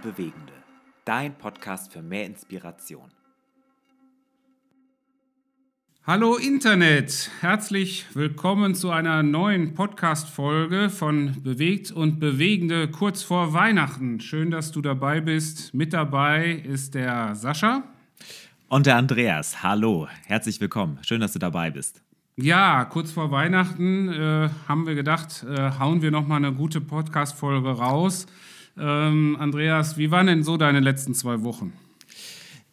und Bewegende. Dein Podcast für mehr Inspiration. Hallo Internet, herzlich willkommen zu einer neuen Podcast-Folge von Bewegt und Bewegende kurz vor Weihnachten. Schön, dass du dabei bist. Mit dabei ist der Sascha. Und der Andreas. Hallo, herzlich willkommen. Schön, dass du dabei bist. Ja, kurz vor Weihnachten äh, haben wir gedacht, äh, hauen wir nochmal eine gute Podcast-Folge raus. Ähm, Andreas, wie waren denn so deine letzten zwei Wochen?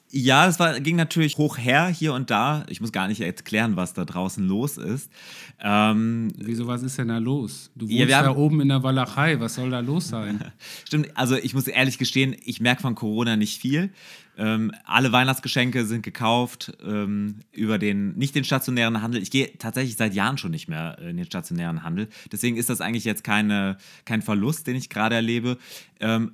Ja, es war, ging natürlich hoch her hier und da. Ich muss gar nicht erklären, was da draußen los ist. Ähm, Wieso, was ist denn da los? Du wohnst ja, da oben in der Walachei. Was soll da los sein? Stimmt, also ich muss ehrlich gestehen, ich merke von Corona nicht viel. Ähm, alle Weihnachtsgeschenke sind gekauft ähm, über den, nicht den stationären Handel. Ich gehe tatsächlich seit Jahren schon nicht mehr in den stationären Handel. Deswegen ist das eigentlich jetzt keine, kein Verlust, den ich gerade erlebe. Ähm,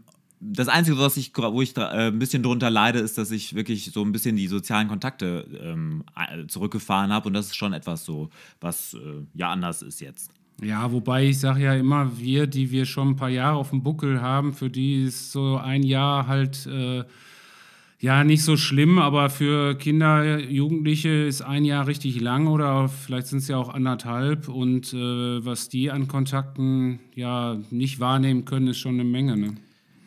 das Einzige, was ich, wo ich äh, ein bisschen drunter leide, ist, dass ich wirklich so ein bisschen die sozialen Kontakte ähm, zurückgefahren habe. Und das ist schon etwas so, was äh, ja anders ist jetzt. Ja, wobei ich sage ja immer, wir, die wir schon ein paar Jahre auf dem Buckel haben, für die ist so ein Jahr halt äh, ja nicht so schlimm, aber für Kinder, Jugendliche ist ein Jahr richtig lang oder vielleicht sind es ja auch anderthalb. Und äh, was die an Kontakten ja nicht wahrnehmen können, ist schon eine Menge. Ne?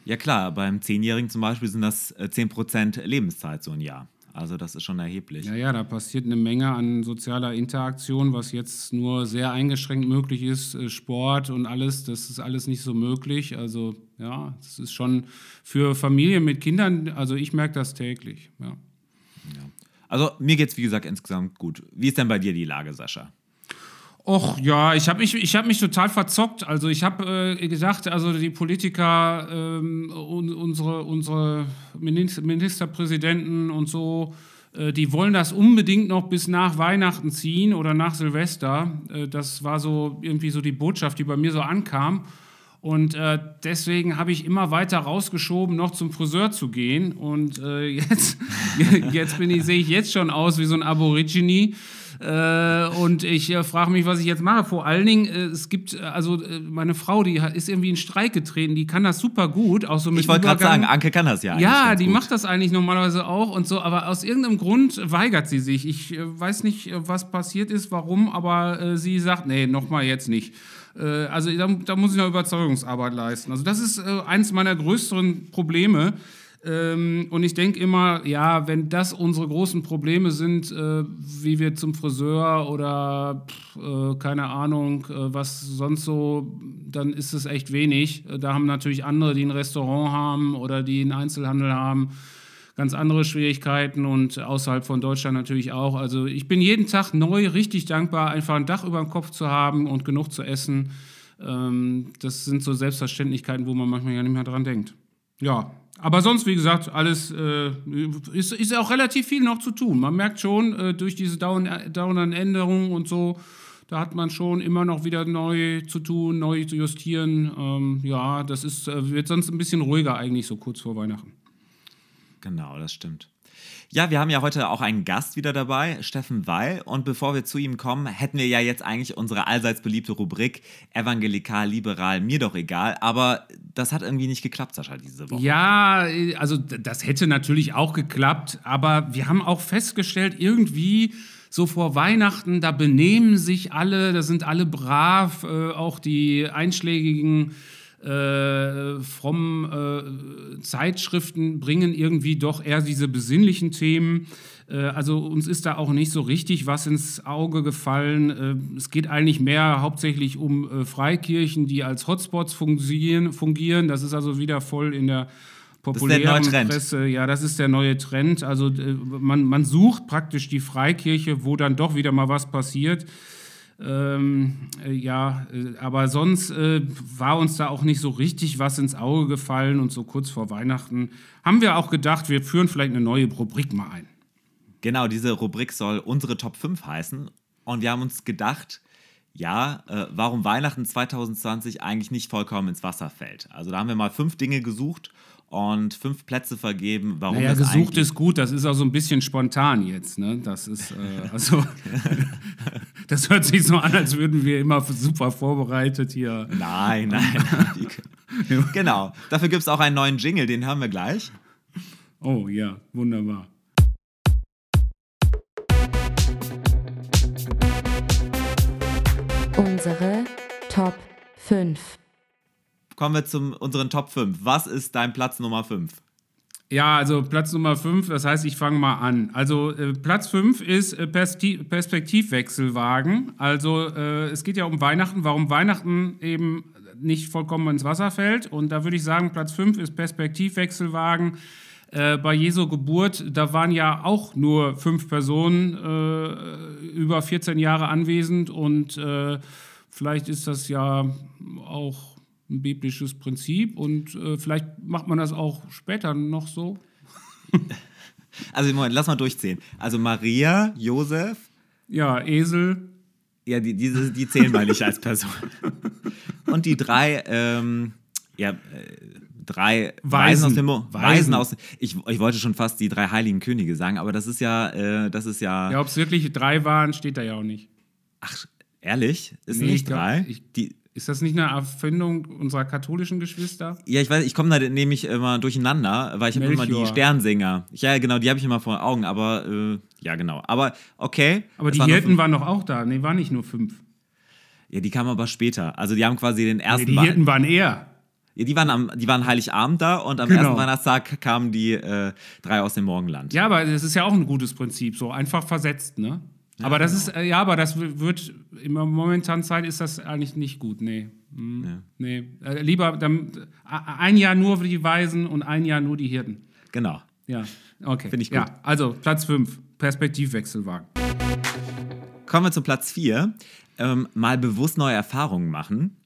Ja klar, beim Zehnjährigen zum Beispiel sind das 10% äh, Lebenszeit so ein Jahr. Also das ist schon erheblich. Ja, ja, da passiert eine Menge an sozialer Interaktion, was jetzt nur sehr eingeschränkt möglich ist. Äh, Sport und alles, das ist alles nicht so möglich. Also ja, das ist schon für Familien mit Kindern, also ich merke das täglich. Ja. ja. Also mir geht es, wie gesagt, insgesamt gut. Wie ist denn bei dir die Lage, Sascha? Och ja, ich habe mich, hab mich total verzockt. Also ich habe äh, gesagt, also die Politiker, ähm, unsere, unsere Ministerpräsidenten und so, äh, die wollen das unbedingt noch bis nach Weihnachten ziehen oder nach Silvester. Äh, das war so irgendwie so die Botschaft, die bei mir so ankam. Und äh, deswegen habe ich immer weiter rausgeschoben, noch zum Friseur zu gehen. Und äh, jetzt, jetzt ich, sehe ich jetzt schon aus wie so ein Aborigine. Äh, und ich äh, frage mich, was ich jetzt mache. Vor allen Dingen, äh, es gibt, äh, also äh, meine Frau, die ist irgendwie in Streik getreten, die kann das super gut. Auch so mit ich wollte gerade sagen, Anke kann das ja. Ja, die gut. macht das eigentlich normalerweise auch und so, aber aus irgendeinem Grund weigert sie sich. Ich äh, weiß nicht, was passiert ist, warum, aber sie sagt, nee, nochmal jetzt nicht. Also da, da, muss ich noch Überzeugungsarbeit leisten. Also das ist eines meiner größeren Probleme. Ähm, und ich denke immer, ja, wenn das unsere großen Probleme sind, äh, wie wir zum Friseur oder äh, keine Ahnung, äh, was sonst so, dann ist es echt wenig. Da haben natürlich andere, die ein Restaurant haben oder die einen Einzelhandel haben, ganz andere Schwierigkeiten und außerhalb von Deutschland natürlich auch. Also ich bin jeden Tag neu richtig dankbar, einfach ein Dach über dem Kopf zu haben und genug zu essen. Ähm, das sind so Selbstverständlichkeiten, wo man manchmal ja nicht mehr dran denkt. Ja, aber sonst, wie gesagt, alles äh, ist, ist auch relativ viel noch zu tun. Man merkt schon, äh, durch diese dauernden Änderungen und so, da hat man schon immer noch wieder neu zu tun, neu zu justieren. Ähm, ja, das ist, äh, wird sonst ein bisschen ruhiger eigentlich so kurz vor Weihnachten. Genau, das stimmt. Ja, wir haben ja heute auch einen Gast wieder dabei, Steffen Weil. Und bevor wir zu ihm kommen, hätten wir ja jetzt eigentlich unsere allseits beliebte Rubrik Evangelikal, Liberal, mir doch egal. Aber das hat irgendwie nicht geklappt, Sascha, diese Woche. Ja, also das hätte natürlich auch geklappt. Aber wir haben auch festgestellt, irgendwie so vor Weihnachten, da benehmen sich alle, da sind alle brav, äh, auch die einschlägigen äh, frommen äh, Zeitschriften bringen irgendwie doch eher diese besinnlichen Themen. Äh, also uns ist da auch nicht so richtig was ins Auge gefallen. Äh, es geht eigentlich mehr hauptsächlich um äh, Freikirchen, die als Hotspots fungieren, fungieren. Das ist also wieder voll in der populären Presse. Ja, das ist der neue Trend. Also äh, man, man sucht praktisch die Freikirche, wo dann doch wieder mal was passiert. Ähm, äh, ja, äh, aber sonst äh, war uns da auch nicht so richtig was ins Auge gefallen und so kurz vor Weihnachten haben wir auch gedacht, wir führen vielleicht eine neue Rubrik mal ein. Genau, diese Rubrik soll unsere Top 5 heißen und wir haben uns gedacht, ja, äh, warum Weihnachten 2020 eigentlich nicht vollkommen ins Wasser fällt. Also da haben wir mal fünf Dinge gesucht und fünf Plätze vergeben. Warum Naja, das gesucht ist gut, das ist auch so ein bisschen spontan jetzt, ne? Das ist, äh, also, das hört sich so an, als würden wir immer super vorbereitet hier. Nein, nein. Genau. Dafür gibt es auch einen neuen Jingle, den haben wir gleich. Oh ja, wunderbar. Unsere Top 5. Kommen wir zu unseren Top 5. Was ist dein Platz Nummer 5? Ja, also Platz Nummer 5, das heißt, ich fange mal an. Also äh, Platz 5 ist äh, Perspektivwechselwagen. Also äh, es geht ja um Weihnachten, warum Weihnachten eben nicht vollkommen ins Wasser fällt. Und da würde ich sagen, Platz 5 ist Perspektivwechselwagen. Äh, bei Jesu Geburt, da waren ja auch nur fünf Personen äh, über 14 Jahre anwesend und äh, vielleicht ist das ja auch ein biblisches Prinzip und äh, vielleicht macht man das auch später noch so. Also, Moment, lass mal durchzählen. Also, Maria, Josef, Ja, Esel, ja, die, die, die zählen wir nicht als Person. Und die drei, ähm, ja, äh, drei Weisen. aus dem Mo- Weisen. Weisen aus. Ich, ich wollte schon fast die drei heiligen Könige sagen, aber das ist ja, äh, das ist ja. ja, ob es wirklich drei waren, steht da ja auch nicht. Ach, ehrlich? Ist Nee, ich nicht glaub- drei? ich- die, Ist das nicht eine Erfindung unserer katholischen Geschwister? ja, ich weiß, ich komme da nämlich immer durcheinander, weil ich habe immer die Melchior. Sternsinger. Ja, genau, die habe ich immer vor Augen, aber äh, ja, genau. Aber okay. Aber die waren Hirten waren doch auch da. Nee, waren nicht nur fünf. Ja, die kamen aber später. Also die haben quasi den Nee, ersten. die Wei- Hirten waren eher. ja, die waren am, die waren Heiligabend da und am Genau. ersten Weihnachtstag kamen die äh, drei aus dem Morgenland. Ja, aber das ist ja auch ein gutes Prinzip, so einfach versetzt, ne? Aber das ist, äh, ja, aber das wird, in der momentanen Zeit ist das eigentlich nicht gut, nee. Hm, Ja. Nee, äh, lieber dann, ein Jahr nur die Weisen und ein Jahr nur die Hirten. Genau. Ja, okay. Finde ich gut. Ja, also Platz 5, Perspektivwechselwagen. Kommen wir zu Platz 4. Ähm, mal bewusst neue Erfahrungen machen.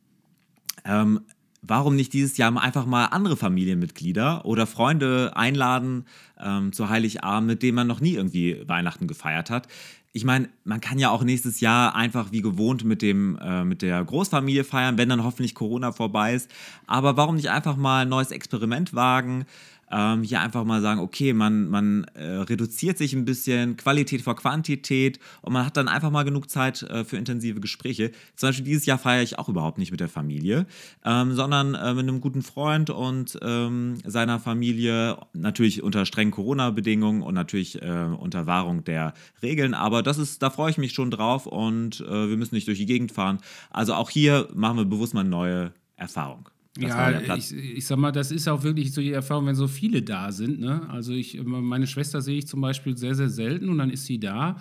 Ähm, warum nicht dieses Jahr einfach mal andere Familienmitglieder oder Freunde einladen ähm, zu Heiligabend, mit denen man noch nie irgendwie Weihnachten gefeiert hat? Ich meine, man kann ja auch nächstes Jahr einfach wie gewohnt mit, dem, äh, mit der Großfamilie feiern, wenn dann hoffentlich Corona vorbei ist. Aber warum nicht einfach mal ein neues Experiment wagen? Ähm, hier einfach mal sagen, okay, man, man äh, reduziert sich ein bisschen, Qualität vor Quantität und man hat dann einfach mal genug Zeit äh, für intensive Gespräche. Zum Beispiel dieses Jahr feiere ich auch überhaupt nicht mit der Familie, ähm, sondern äh, mit einem guten Freund und ähm, seiner Familie, natürlich unter strengen Corona-Bedingungen und natürlich äh, unter Wahrung der Regeln, aber das ist, da freue ich mich schon drauf und äh, wir müssen nicht durch die Gegend fahren. Also auch hier machen wir bewusst mal eine neue Erfahrung. Ja, ich, ich sag mal, das ist auch wirklich so die Erfahrung, wenn so viele da sind. Ne? Also ich, meine Schwester sehe ich zum Beispiel sehr, sehr selten und dann ist sie da.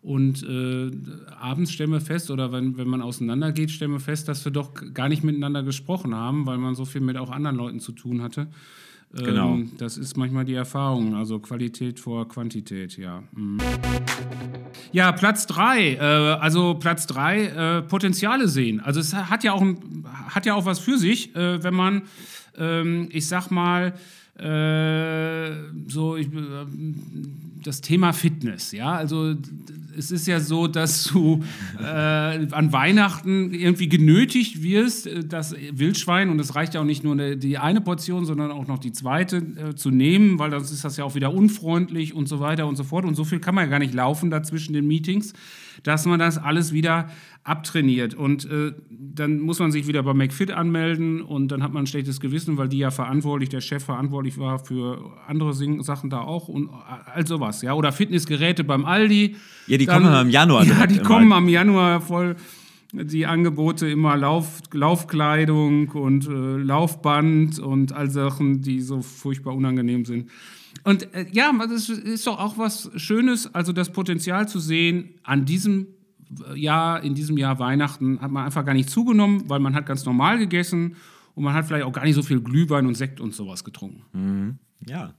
Und äh, abends stellen wir fest, oder wenn, wenn man auseinandergeht, stellen wir fest, dass wir doch gar nicht miteinander gesprochen haben, weil man so viel mit auch anderen Leuten zu tun hatte. Ähm, Genau. Das ist manchmal die Erfahrung, also Qualität vor Quantität, ja. Mhm. Ja, Platz drei, äh, also Platz drei, äh, Potenziale sehen. Also es hat ja auch, ein, hat ja auch was für sich, äh, wenn man, ähm, ich sag mal, so ich, äh, das Thema Fitness, ja, also es ist ja so, dass du äh, an Weihnachten irgendwie genötigt wirst, äh, das Wildschwein, und es reicht ja auch nicht nur die eine Portion, sondern auch noch die zweite äh, zu nehmen, weil sonst ist das ja auch wieder unfreundlich und so weiter und so fort. Und so viel kann man ja gar nicht laufen da zwischen den Meetings, dass man das alles wieder abtrainiert. Und äh, dann muss man sich wieder bei McFit anmelden und dann hat man ein schlechtes Gewissen, weil die ja verantwortlich, der Chef verantwortlich war für andere Sachen da auch und all sowas. Ja? Oder Fitnessgeräte beim Aldi. Ja, die kommen immer im Januar Ja, die kommen am Januar voll. Die Angebote immer Lauf, Laufkleidung und äh, Laufband und all Sachen, die so furchtbar unangenehm sind. Und äh, ja, das ist, doch auch was Schönes, also das Potenzial zu sehen, an diesem Jahr, in diesem Jahr Weihnachten hat man einfach gar nicht zugenommen, weil man hat ganz normal gegessen und man hat vielleicht auch gar nicht so viel Glühwein und Sekt und sowas getrunken. Ja.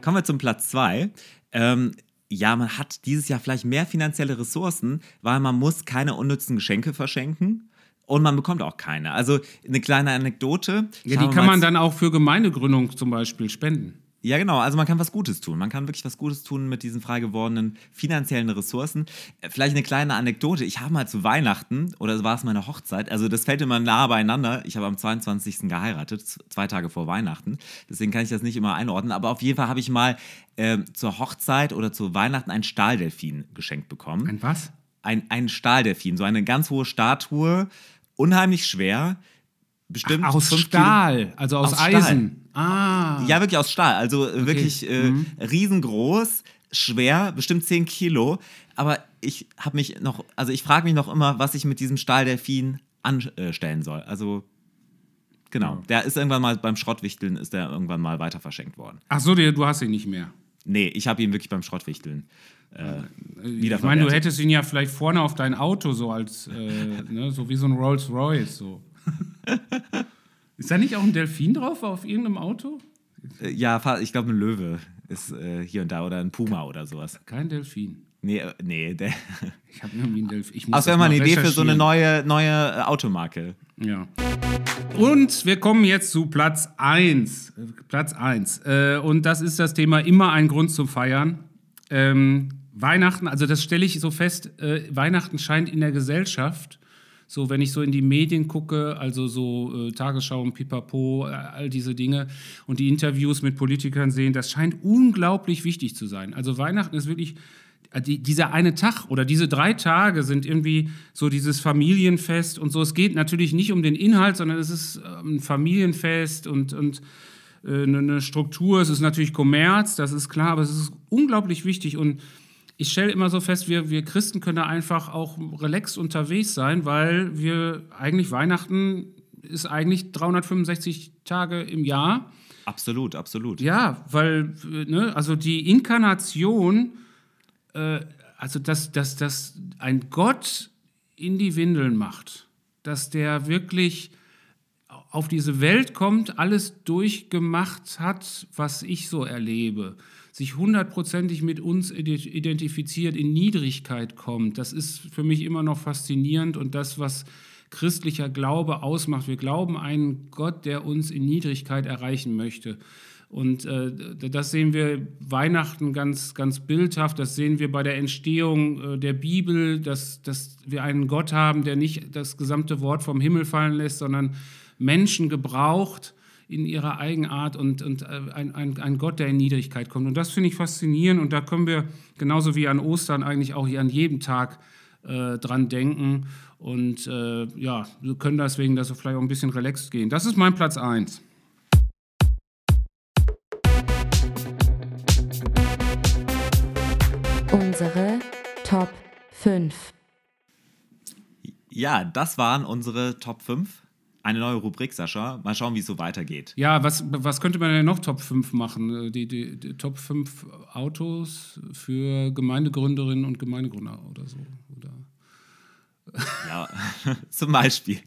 Kommen wir zum Platz 2. Ähm, ja, man hat dieses Jahr vielleicht mehr finanzielle Ressourcen, weil man muss keine unnützen Geschenke verschenken und man bekommt auch keine. Also eine kleine Anekdote. Ja, die kann man dann auch für Gemeindegründung zum Beispiel spenden. Ja, genau. Also man kann was Gutes tun. Man kann wirklich was Gutes tun mit diesen frei gewordenen finanziellen Ressourcen. Äh, Vielleicht eine kleine Anekdote. Ich habe mal zu Weihnachten, oder war es meine Hochzeit, also das fällt immer nah beieinander. Ich habe am 22. geheiratet, zwei Tage vor Weihnachten. Deswegen kann ich das nicht immer einordnen. Aber auf jeden Fall habe ich mal ähm, zur Hochzeit oder zu Weihnachten einen Stahldelfin geschenkt bekommen Ein was? ein, ein Stahldelfin, so eine ganz hohe Statue, unheimlich schwer, bestimmt Aus fünf Stahl, also aus, Aus Stahl. Ah. Ja, wirklich aus Stahl, also äh, wirklich äh, Mhm. riesengroß, schwer, bestimmt 10 Kilo. Aber ich habe mich noch, also ich frage mich noch immer, was ich mit diesem Stahldelfin anstellen soll. Also genau, der ist irgendwann mal beim Schrottwichteln, ist der irgendwann mal weiter verschenkt worden. Ach so, du hast ihn nicht mehr. Nee, ich habe ihn wirklich beim Schrottwichteln äh, Ich meine, du hättest ihn ja vielleicht vorne auf dein Auto so als, äh, ne, so wie so ein Rolls Royce so. ist da nicht auch ein Delfin drauf auf irgendeinem Auto? Äh, Ja, ich glaube, ein Löwe ist äh, hier und da oder ein Puma oder sowas. Kein Delfin. Nee, äh, nee, der. Ich habe irgendwie einen Delfin. Ich muss Das wäre das mal eine Idee für so eine neue, neue äh, Automarke. Ja. Und wir kommen jetzt zu Platz 1. Platz 1. Äh, und das ist das Thema immer ein Grund zum Feiern. Ähm, Weihnachten, also das stelle ich so fest, Weihnachten scheint in der Gesellschaft, so wenn ich so in die Medien gucke, also so äh, Tagesschau und Pipapo, äh, all diese Dinge und die Interviews mit Politikern sehen, das scheint unglaublich wichtig zu sein. Also Weihnachten ist wirklich die, dieser eine Tag oder diese drei Tage sind irgendwie so dieses Familienfest und so. Es geht natürlich nicht um den Inhalt, sondern es ist ähm, ein Familienfest und, und äh, eine eine Struktur. Es ist natürlich Kommerz, das ist klar, aber es ist unglaublich wichtig und ich stelle immer so fest, wir, wir Christen können da einfach auch relaxed unterwegs sein, weil wir eigentlich Weihnachten ist eigentlich 365 Tage im Jahr. Absolut, absolut. Ja, weil, ne, also die Inkarnation, äh, also dass, dass, dass ein Gott in die Windeln macht, dass der wirklich auf diese Welt kommt, alles durchgemacht hat, was ich so erlebe, sich hundertprozentig mit uns ide- identifiziert, in Niedrigkeit kommt, das ist für mich immer noch faszinierend und das, was christlicher Glaube ausmacht. Wir glauben einen Gott, der uns in Niedrigkeit erreichen möchte. Und äh, das sehen wir Weihnachten ganz, ganz bildhaft. Das sehen wir bei der Entstehung äh, der Bibel, dass, dass wir einen Gott haben, der nicht das gesamte Wort vom Himmel fallen lässt, sondern Menschen gebraucht in ihrer Eigenart und, und äh, ein, ein, ein Gott, der in Niedrigkeit kommt. Und das finde ich faszinierend. Und da können wir genauso wie an Ostern eigentlich auch hier an jedem Tag äh, dran denken. Und äh, ja, wir können deswegen das vielleicht auch ein bisschen relaxed gehen. Das ist mein Platz 1. Unsere Top 5. Ja, das waren unsere Top 5. Eine neue Rubrik, Sascha. Mal schauen, wie es so weitergeht. Ja, was, was könnte man denn noch Top 5 machen? Äh, Die, die, die Top 5 Autos für Gemeindegründerinnen und Gemeindegründer oder so. Oder Ja, zum Beispiel.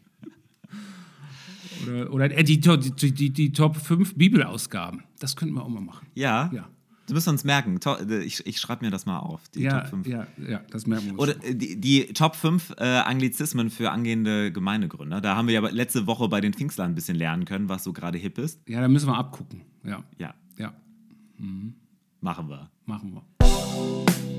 Oder, oder äh, die, die, die, die Top 5 Bibelausgaben. Das könnten wir auch mal machen. Ja, Ja. Das müssen wir uns merken. To- Ich, ich schreibe mir das mal auf, die Ja, Top 5. ja, ja, das merken wir uns. Oder äh, die, die Top 5 äh, Anglizismen für angehende Gemeindegründer. Da haben wir ja letzte Woche bei den Pfingstlern ein bisschen lernen können, was so gerade hip ist. ja, da müssen wir abgucken. Ja, Ja, ja, machen wir. machen wir.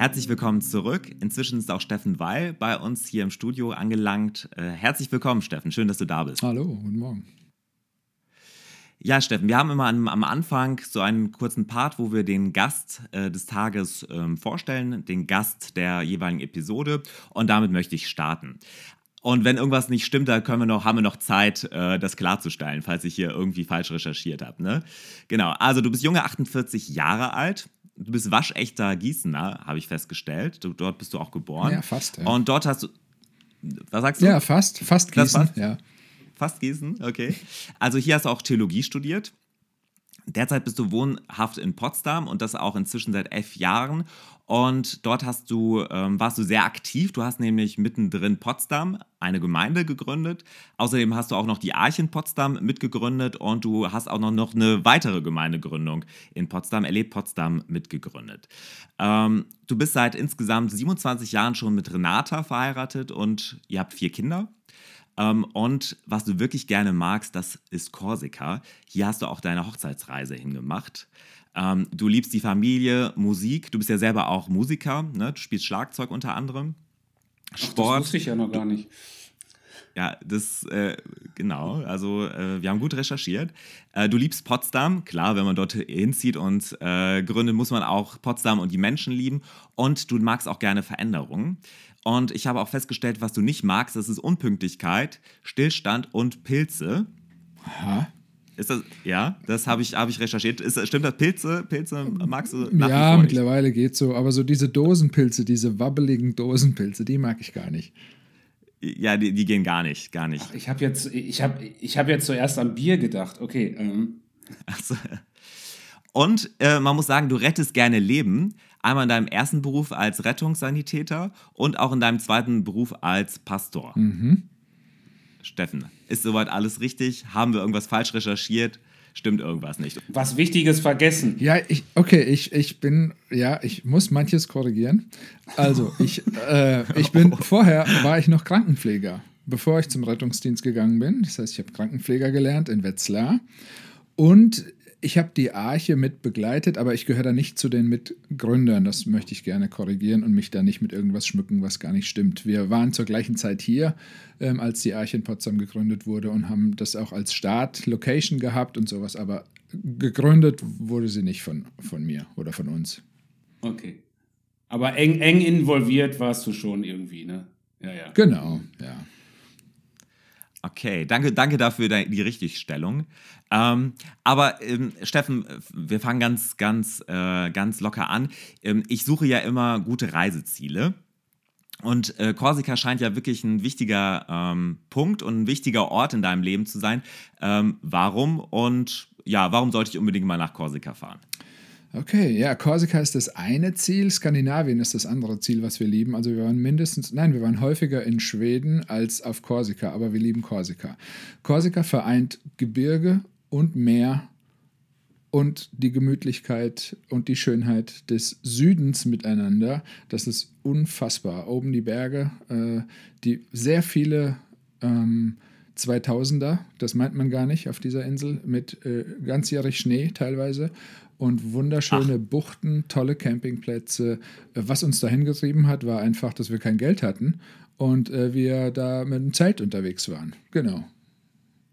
Herzlich willkommen zurück. Inzwischen ist auch Steffen Weil bei uns hier im Studio angelangt. Äh, herzlich willkommen, Steffen. Schön, dass du da bist. Hallo, guten Morgen. Ja, Steffen, wir haben immer am, am Anfang so einen kurzen Part, wo wir den Gast äh, des Tages ähm, vorstellen, den Gast der jeweiligen Episode. Und damit möchte ich starten. Und wenn irgendwas nicht stimmt, da können wir noch, haben wir noch Zeit, äh, das klarzustellen, falls ich hier irgendwie falsch recherchiert habe. Ne? Genau, also du bist junge 48 Jahre alt. Du bist waschechter Gießener, habe ich festgestellt. Du, dort bist du auch geboren. Ja, fast, ja. Und dort hast du. Was sagst du? Ja, fast, fast Gießen. war's? Ja. Fast Gießen, okay. Also hier hast du auch Theologie studiert. Derzeit bist du wohnhaft in Potsdam und das auch inzwischen seit elf Jahren. Und dort hast du, ähm, warst du sehr aktiv. Du hast nämlich mittendrin Potsdam, eine Gemeinde gegründet. Außerdem hast du auch noch die Arche in Potsdam mitgegründet und du hast auch noch, noch eine weitere Gemeindegründung in Potsdam, Erlebt Potsdam, mitgegründet. Ähm, du bist seit insgesamt 27 Jahren schon mit Renata verheiratet und ihr habt vier Kinder. Ähm, und was du wirklich gerne magst, das ist Korsika. Hier hast du auch deine Hochzeitsreise hingemacht. Ähm, du liebst die Familie, Musik. Du bist ja selber auch Musiker. Ne? Du spielst Schlagzeug unter anderem. Sport. Ach, das wusste ich ja noch gar nicht. Ja, das, äh, genau, also äh, wir haben gut recherchiert. Äh, du liebst Potsdam, klar, wenn man dort hinzieht und äh, gründet, muss man auch Potsdam und die Menschen lieben. Und du magst auch gerne Veränderungen. Und ich habe auch festgestellt, was du nicht magst, das ist Unpünktlichkeit, Stillstand und Pilze. Aha. Ist das, ja, das habe ich, hab ich recherchiert. Ist, stimmt das? Pilze? Pilze magst du nach Ja, mittlerweile geht so. Aber so diese Dosenpilze, diese wabbeligen Dosenpilze, die mag ich gar nicht. Ja, die, die gehen gar nicht, gar nicht. Ach, ich habe jetzt, ich hab, ich hab jetzt zuerst an Bier gedacht. Okay. Ähm. So. Und äh, man muss sagen, du rettest gerne Leben. Einmal in deinem ersten Beruf als Rettungssanitäter und auch in deinem zweiten Beruf als Pastor. Mhm. Steffen, ist soweit alles richtig? Haben wir irgendwas falsch recherchiert? Stimmt irgendwas nicht? Was Wichtiges vergessen. Ja, ich, okay, ich, ich bin, ja, ich muss manches korrigieren. Also, ich, äh, ich bin, vorher war ich noch Krankenpfleger, bevor ich zum Rettungsdienst gegangen bin. Das heißt, ich habe Krankenpfleger gelernt in Wetzlar. Und ich habe die Arche mit begleitet, aber ich gehöre da nicht zu den Mitgründern. Das möchte ich gerne korrigieren und mich da nicht mit irgendwas schmücken, was gar nicht stimmt. Wir waren zur gleichen Zeit hier, ähm, als die Arche in Potsdam gegründet wurde und haben das auch als Start-Location gehabt und sowas, aber gegründet wurde sie nicht von, von mir oder von uns. Okay. Aber eng, eng involviert warst du schon irgendwie, ne? Ja, ja. Genau, ja. Okay, danke, danke dafür die Richtigstellung. Ähm, aber ähm, Steffen, wir fangen ganz, ganz, äh, ganz locker an. Ähm, ich suche ja immer gute Reiseziele. Und äh, Korsika scheint ja wirklich ein wichtiger ähm, Punkt und ein wichtiger Ort in deinem Leben zu sein. Ähm, warum und ja, warum sollte ich unbedingt mal nach Korsika fahren? Okay, ja, Korsika ist das eine Ziel, Skandinavien ist das andere Ziel, was wir lieben. Also wir waren mindestens, nein, wir waren häufiger in Schweden als auf Korsika, aber wir lieben Korsika. Korsika vereint Gebirge und Meer und die Gemütlichkeit und die Schönheit des Südens miteinander. Das ist unfassbar. Oben die Berge, äh, die sehr viele ähm, 2000er, das meint man gar nicht auf dieser Insel, mit äh, ganzjährig Schnee teilweise und wunderschöne Ach. Buchten, tolle Campingplätze. Äh, was uns dahin getrieben hat, war einfach, dass wir kein Geld hatten und äh, wir da mit dem Zelt unterwegs waren. Genau.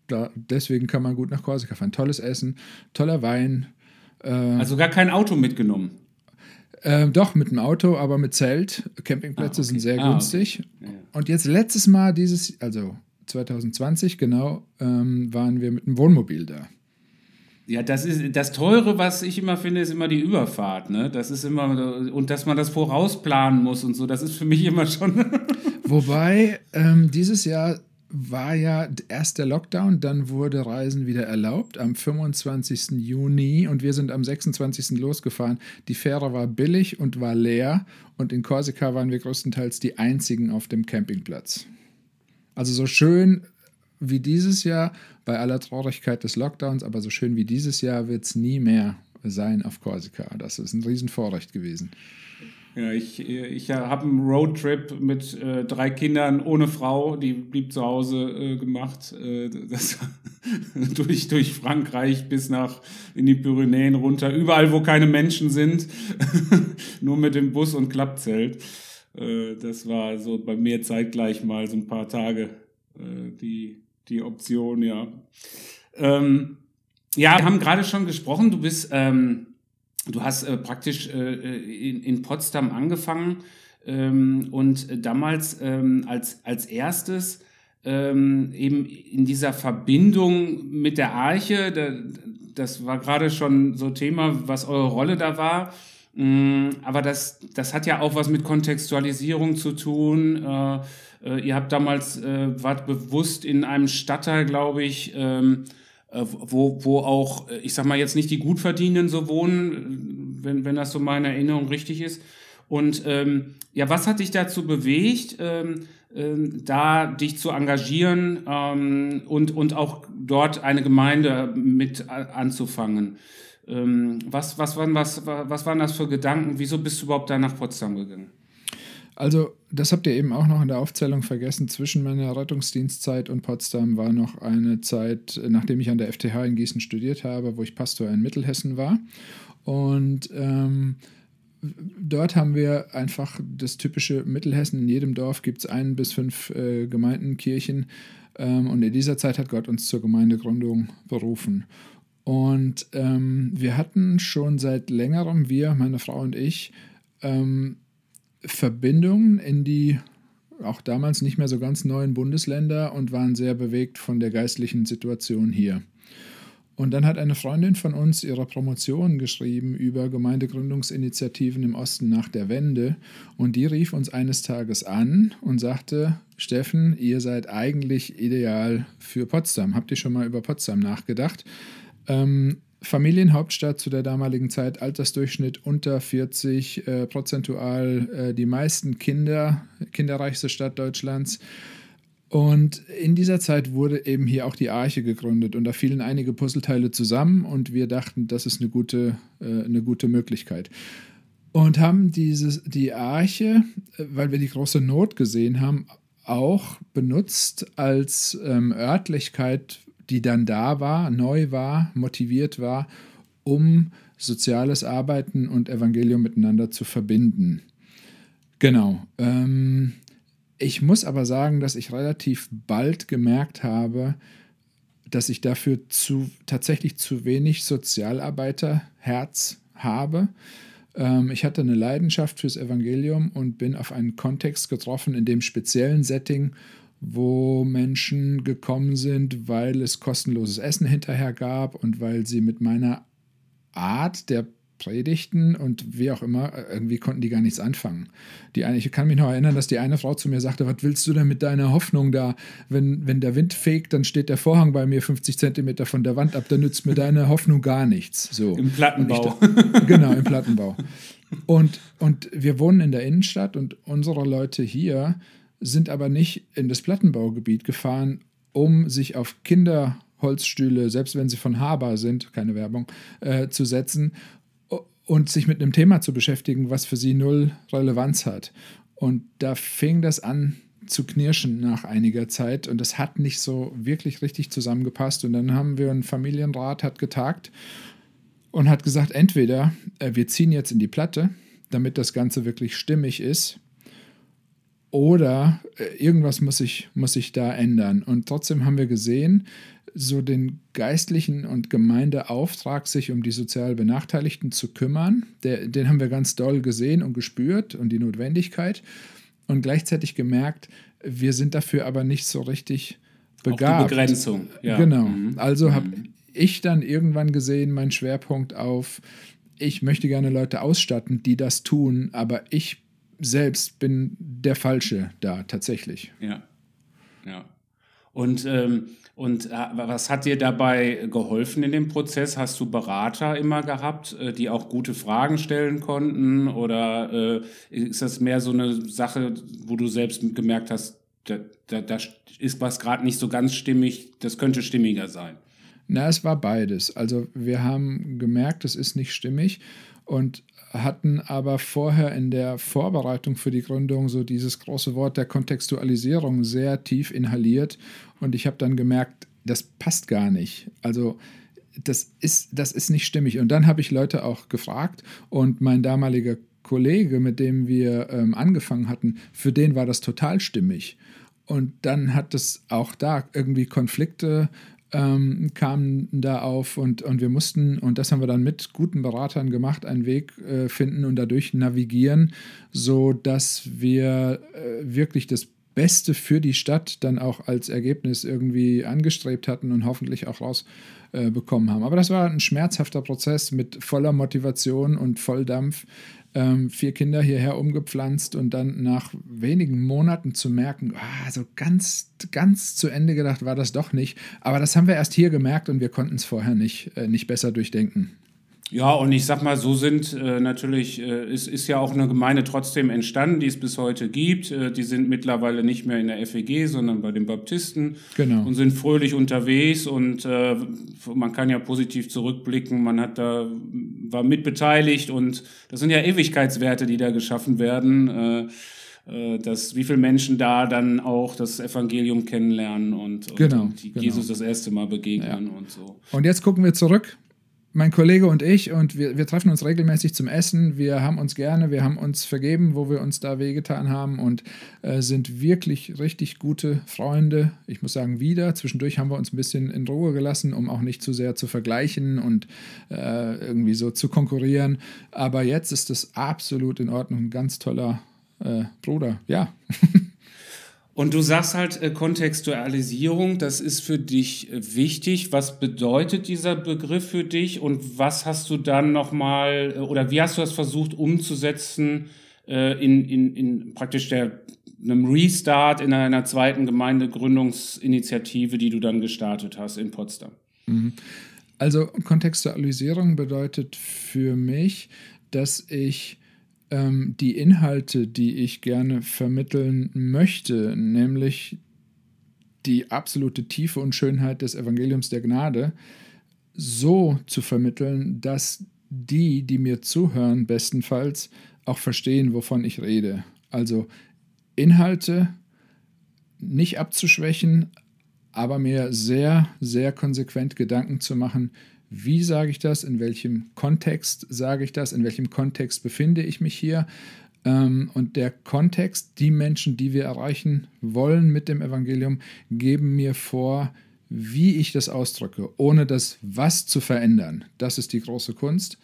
Da, deswegen kann man gut nach Korsika fahren. Tolles Essen, toller Wein. Äh, also gar kein Auto mitgenommen? Äh, doch, mit dem Auto, aber mit Zelt. Campingplätze ah, okay. sind sehr ah, günstig. Okay. Ja. Und jetzt letztes Mal, dieses, also 2020 genau, ähm, waren wir mit dem Wohnmobil da. Ja, das ist das Teure, was ich immer finde, ist immer die Überfahrt. Ne? Das ist immer und dass man das vorausplanen muss und so. Das ist für mich immer schon. Wobei ähm, dieses Jahr war ja erst der Lockdown, dann wurde Reisen wieder erlaubt am 25. Juni und wir sind am 26. losgefahren. Die Fähre war billig und war leer und in Korsika waren wir größtenteils die einzigen auf dem Campingplatz. Also so schön wie dieses Jahr, bei aller Traurigkeit des Lockdowns, aber so schön wie dieses Jahr wird es nie mehr sein auf Korsika. Das ist ein Riesenvorrecht gewesen. Ja, ich, ich habe einen Roadtrip mit äh, drei Kindern ohne Frau, die blieb zu Hause äh, gemacht. Äh, das, durch, durch Frankreich bis nach in die Pyrenäen runter, überall, wo keine Menschen sind, nur mit dem Bus und Klappzelt. Äh, das war so bei mir zeitgleich mal so ein paar Tage äh, die, die Option, ja. Ähm, ja, wir haben gerade schon gesprochen, du bist, ähm, du hast äh, praktisch äh, in, in Potsdam angefangen ähm, und damals ähm, als, als erstes ähm, eben in dieser Verbindung mit der Arche, da, das war gerade schon so Thema, was eure Rolle da war. Mm, aber das, das hat ja auch was mit Kontextualisierung zu tun. Äh, äh, ihr habt damals, äh, wart bewusst in einem Stadtteil, glaube ich, ähm, äh, wo, wo auch, äh, ich sag mal jetzt nicht die Gutverdienenden so wohnen, wenn, wenn das so meine Erinnerung richtig ist. Und ähm, ja, was hat dich dazu bewegt, ähm, ähm, da dich zu engagieren ähm, und, und auch dort eine Gemeinde mit anzufangen? Ähm, was, was, waren, was, was waren das für Gedanken? Wieso bist du überhaupt da nach Potsdam gegangen? Also, das habt ihr eben auch noch in der Aufzählung vergessen. Zwischen meiner Rettungsdienstzeit und Potsdam war noch eine Zeit, nachdem ich an der FTH in Gießen studiert habe, wo ich Pastor in Mittelhessen war. Und ähm, dort haben wir einfach das typische Mittelhessen. In jedem Dorf gibt es ein bis fünf äh, Gemeinden. Ähm, und in dieser Zeit hat Gott uns zur Gemeindegründung berufen. Und ähm, wir hatten schon seit längerem, wir, meine Frau und ich, ähm, Verbindungen in die auch damals nicht mehr so ganz neuen Bundesländer und waren sehr bewegt von der geistlichen Situation hier. Und dann hat eine Freundin von uns ihre Promotion geschrieben über Gemeindegründungsinitiativen im Osten nach der Wende. Und die rief uns eines Tages an und sagte, Steffen, ihr seid eigentlich ideal für Potsdam. Habt ihr schon mal über Potsdam nachgedacht? Ähm, Familienhauptstadt zu der damaligen Zeit, Altersdurchschnitt unter 40, äh, prozentual äh, die meisten Kinder, kinderreichste Stadt Deutschlands. Und in dieser Zeit wurde eben hier auch die Arche gegründet und da fielen einige Puzzleteile zusammen und wir dachten, das ist eine gute, äh, eine gute Möglichkeit. Und haben dieses, die Arche, äh, weil wir die große Not gesehen haben, auch benutzt als ähm, Örtlichkeit die dann da war, neu war, motiviert war, um soziales Arbeiten und Evangelium miteinander zu verbinden. Genau. Ähm, ich muss aber sagen, dass ich relativ bald gemerkt habe, dass ich dafür zu, tatsächlich zu wenig Sozialarbeiterherz habe. Ähm, ich hatte eine Leidenschaft fürs Evangelium und bin auf einen Kontext getroffen in dem speziellen Setting, wo Menschen gekommen sind, weil es kostenloses Essen hinterher gab und weil sie mit meiner Art der Predigten und wie auch immer, irgendwie konnten die gar nichts anfangen. Die eine, ich kann mich noch erinnern, dass die eine Frau zu mir sagte, was willst du denn mit deiner Hoffnung da? Wenn, wenn der Wind fegt, dann steht der Vorhang bei mir 50 Zentimeter von der Wand ab, dann nützt mir deine Hoffnung gar nichts. So. Im Plattenbau. Da, genau, im Plattenbau. Und, und wir wohnen in der Innenstadt und unsere Leute hier sind aber nicht in das Plattenbaugebiet gefahren, um sich auf Kinderholzstühle, selbst wenn sie von Haber sind, keine Werbung, äh, zu setzen und sich mit einem Thema zu beschäftigen, was für sie null Relevanz hat. Und da fing das an zu knirschen nach einiger Zeit und das hat nicht so wirklich richtig zusammengepasst. Und dann haben wir einen Familienrat, hat getagt und hat gesagt, entweder äh, wir ziehen jetzt in die Platte, damit das Ganze wirklich stimmig ist, oder äh, irgendwas muss sich, muss sich da ändern. Und trotzdem haben wir gesehen, so den geistlichen und Gemeindeauftrag, sich um die sozial Benachteiligten zu kümmern, der, den haben wir ganz doll gesehen und gespürt und die Notwendigkeit. Und gleichzeitig gemerkt, wir sind dafür aber nicht so richtig begabt. Auch die Begrenzung. Ja. Genau. Mhm. Also habe mhm. ich dann irgendwann gesehen, mein Schwerpunkt auf, ich möchte gerne Leute ausstatten, die das tun, aber ich selbst bin der Falsche da tatsächlich. Ja. Ja. Und, ähm, und äh, was hat dir dabei geholfen in dem Prozess? Hast du Berater immer gehabt, äh, die auch gute Fragen stellen konnten? Oder äh, ist das mehr so eine Sache, wo du selbst gemerkt hast, da, da, da ist was gerade nicht so ganz stimmig, das könnte stimmiger sein? Na, es war beides. Also wir haben gemerkt, es ist nicht stimmig und hatten aber vorher in der Vorbereitung für die Gründung so dieses große Wort der Kontextualisierung sehr tief inhaliert und ich habe dann gemerkt, das passt gar nicht. Also das ist, das ist nicht stimmig. Und dann habe ich Leute auch gefragt und mein damaliger Kollege, mit dem wir ähm, angefangen hatten, für den war das total stimmig. Und dann hat es auch da irgendwie Konflikte ähm, kamen da auf und, und wir mussten, und das haben wir dann mit guten Beratern gemacht, einen Weg äh, finden und dadurch navigieren, so dass wir äh, wirklich das Beste für die Stadt dann auch als Ergebnis irgendwie angestrebt hatten und hoffentlich auch rausbekommen äh, haben. Aber das war ein schmerzhafter Prozess mit voller Motivation und Volldampf. Ähm, vier Kinder hierher umgepflanzt und dann nach wenigen Monaten zu merken, ah, so ganz, ganz zu Ende gedacht war das doch nicht. Aber das haben wir erst hier gemerkt und wir konnten es vorher nicht, äh, nicht besser durchdenken. Ja, und ich sag mal, so sind äh, natürlich, äh, ist, ist ja auch eine Gemeinde trotzdem entstanden, die es bis heute gibt. Äh, die sind mittlerweile nicht mehr in der FEG, sondern bei den Baptisten genau. und sind fröhlich unterwegs und äh, man kann ja positiv zurückblicken, man hat da, war mitbeteiligt und das sind ja Ewigkeitswerte, die da geschaffen werden. Äh, äh dass wie viele Menschen da dann auch das Evangelium kennenlernen und, und, genau, und genau. Jesus das erste Mal begegnen Ja. und so. Und jetzt gucken wir zurück, mein Kollege und ich, und wir, wir treffen uns regelmäßig zum Essen. Wir haben uns gerne, wir haben uns vergeben, wo wir uns da wehgetan haben und äh, sind wirklich richtig gute Freunde. Ich muss sagen, wieder. Zwischendurch haben wir uns ein bisschen in Ruhe gelassen, um auch nicht zu sehr zu vergleichen und äh, irgendwie so zu konkurrieren. Aber jetzt ist es absolut in Ordnung. Ein ganz toller äh, Bruder. Ja. Und du sagst halt äh, Kontextualisierung, das ist für dich äh, wichtig. Was bedeutet dieser Begriff für dich und was hast du dann nochmal äh, oder wie hast du das versucht umzusetzen äh, in, in, in praktisch der, einem Restart in einer zweiten Gemeindegründungsinitiative, die du dann gestartet hast in Potsdam? Also Kontextualisierung bedeutet für mich, dass ich ähm, die Inhalte, die ich gerne vermitteln möchte, nämlich die absolute Tiefe und Schönheit des Evangeliums der Gnade, so zu vermitteln, dass die, die mir zuhören, bestenfalls auch verstehen, wovon ich rede. Also Inhalte nicht abzuschwächen, aber mir sehr, sehr konsequent Gedanken zu machen, wie sage ich das, in welchem Kontext sage ich das, in welchem Kontext befinde ich mich hier. Ähm, und der Kontext, die Menschen, die wir erreichen wollen mit dem Evangelium, geben mir vor, wie ich das ausdrücke, ohne das Was zu verändern. Das ist die große Kunst.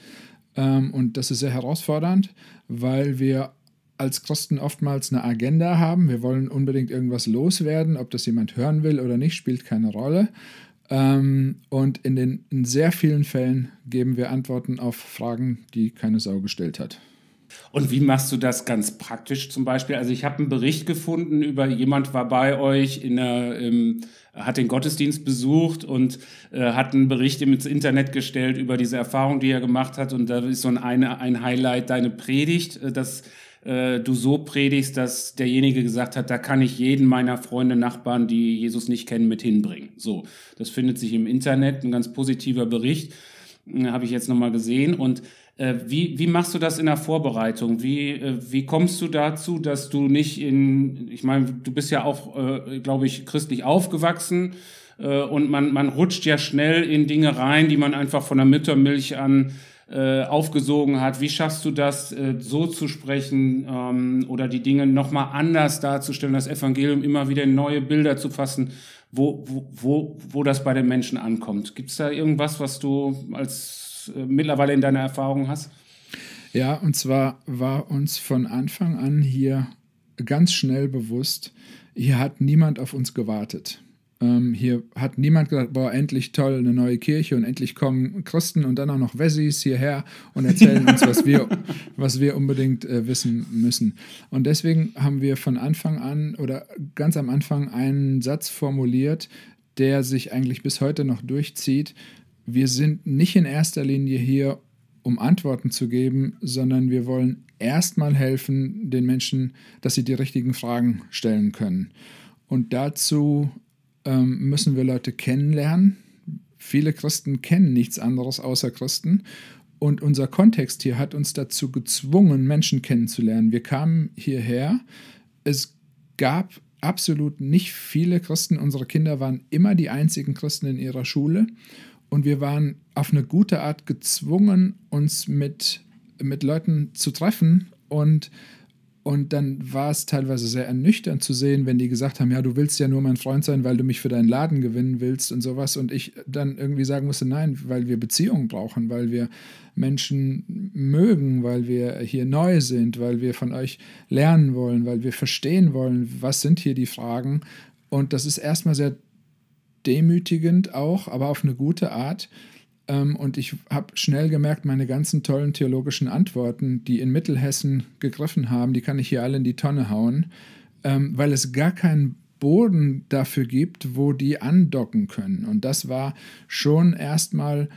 Ähm, und das ist sehr herausfordernd, weil wir als Christen oftmals eine Agenda haben. Wir wollen unbedingt irgendwas loswerden. Ob das jemand hören will oder nicht, spielt keine Rolle. Ähm, und in, den, in sehr vielen Fällen geben wir Antworten auf Fragen, die keine Sau gestellt hat. Und wie machst du das ganz praktisch zum Beispiel? Also ich habe einen Bericht gefunden über jemand war bei euch in der, ähm, hat den Gottesdienst besucht und äh, hat einen Bericht ins Internet gestellt über diese Erfahrung, die er gemacht hat. Und da ist so ein, eine, ein Highlight deine Predigt, äh, dass äh, du so predigst, dass derjenige gesagt hat, da kann ich jeden meiner Freunde, Nachbarn, die Jesus nicht kennen, mit hinbringen. So, das findet sich im Internet, ein ganz positiver Bericht, äh, habe ich jetzt nochmal gesehen. Und äh, wie, wie machst du das in der Vorbereitung? Wie, äh, wie kommst du dazu, dass du nicht in, ich meine, du bist ja auch, äh, glaube ich, christlich aufgewachsen äh, und man, man rutscht ja schnell in Dinge rein, die man einfach von der Müttermilch an äh, aufgesogen hat. Wie schaffst du das, äh, so zu sprechen ähm, oder die Dinge nochmal anders darzustellen, das Evangelium immer wieder in neue Bilder zu fassen, wo, wo, wo, wo das bei den Menschen ankommt? Gibt es da irgendwas, was du als äh, mittlerweile in deiner Erfahrung hast? Ja, und zwar war uns von Anfang an hier ganz schnell bewusst, hier hat niemand auf uns gewartet. Ähm, hier hat niemand gesagt, boah, endlich toll, eine neue Kirche und endlich kommen Christen und dann auch noch Wessis hierher und erzählen uns, was wir, was wir unbedingt äh, wissen müssen. Und deswegen haben wir von Anfang an oder ganz am Anfang einen Satz formuliert, der sich eigentlich bis heute noch durchzieht. Wir sind nicht in erster Linie hier, um Antworten zu geben, sondern wir wollen erstmal helfen den Menschen, dass sie die richtigen Fragen stellen können. Und dazu ähm, müssen wir Leute kennenlernen. Viele Christen kennen nichts anderes außer Christen. Und unser Kontext hier hat uns dazu gezwungen, Menschen kennenzulernen. Wir kamen hierher. Es gab absolut nicht viele Christen. Unsere Kinder waren immer die einzigen Christen in ihrer Schule. Und wir waren auf eine gute Art gezwungen, uns mit, mit Leuten zu treffen und Und dann war es teilweise sehr ernüchternd zu sehen, wenn die gesagt haben, ja, du willst ja nur mein Freund sein, weil du mich für deinen Laden gewinnen willst und sowas. Und ich dann irgendwie sagen musste, nein, weil wir Beziehungen brauchen, weil wir Menschen mögen, weil wir hier neu sind, weil wir von euch lernen wollen, weil wir verstehen wollen, was sind hier die Fragen. Und das ist erstmal sehr demütigend auch, aber auf eine gute Art. Ähm, und ich habe schnell gemerkt, meine ganzen tollen theologischen Antworten, die in Mittelhessen gegriffen haben, die kann ich hier alle in die Tonne hauen, ähm, weil es gar keinen Boden dafür gibt, wo die andocken können. Und das war schon erstmal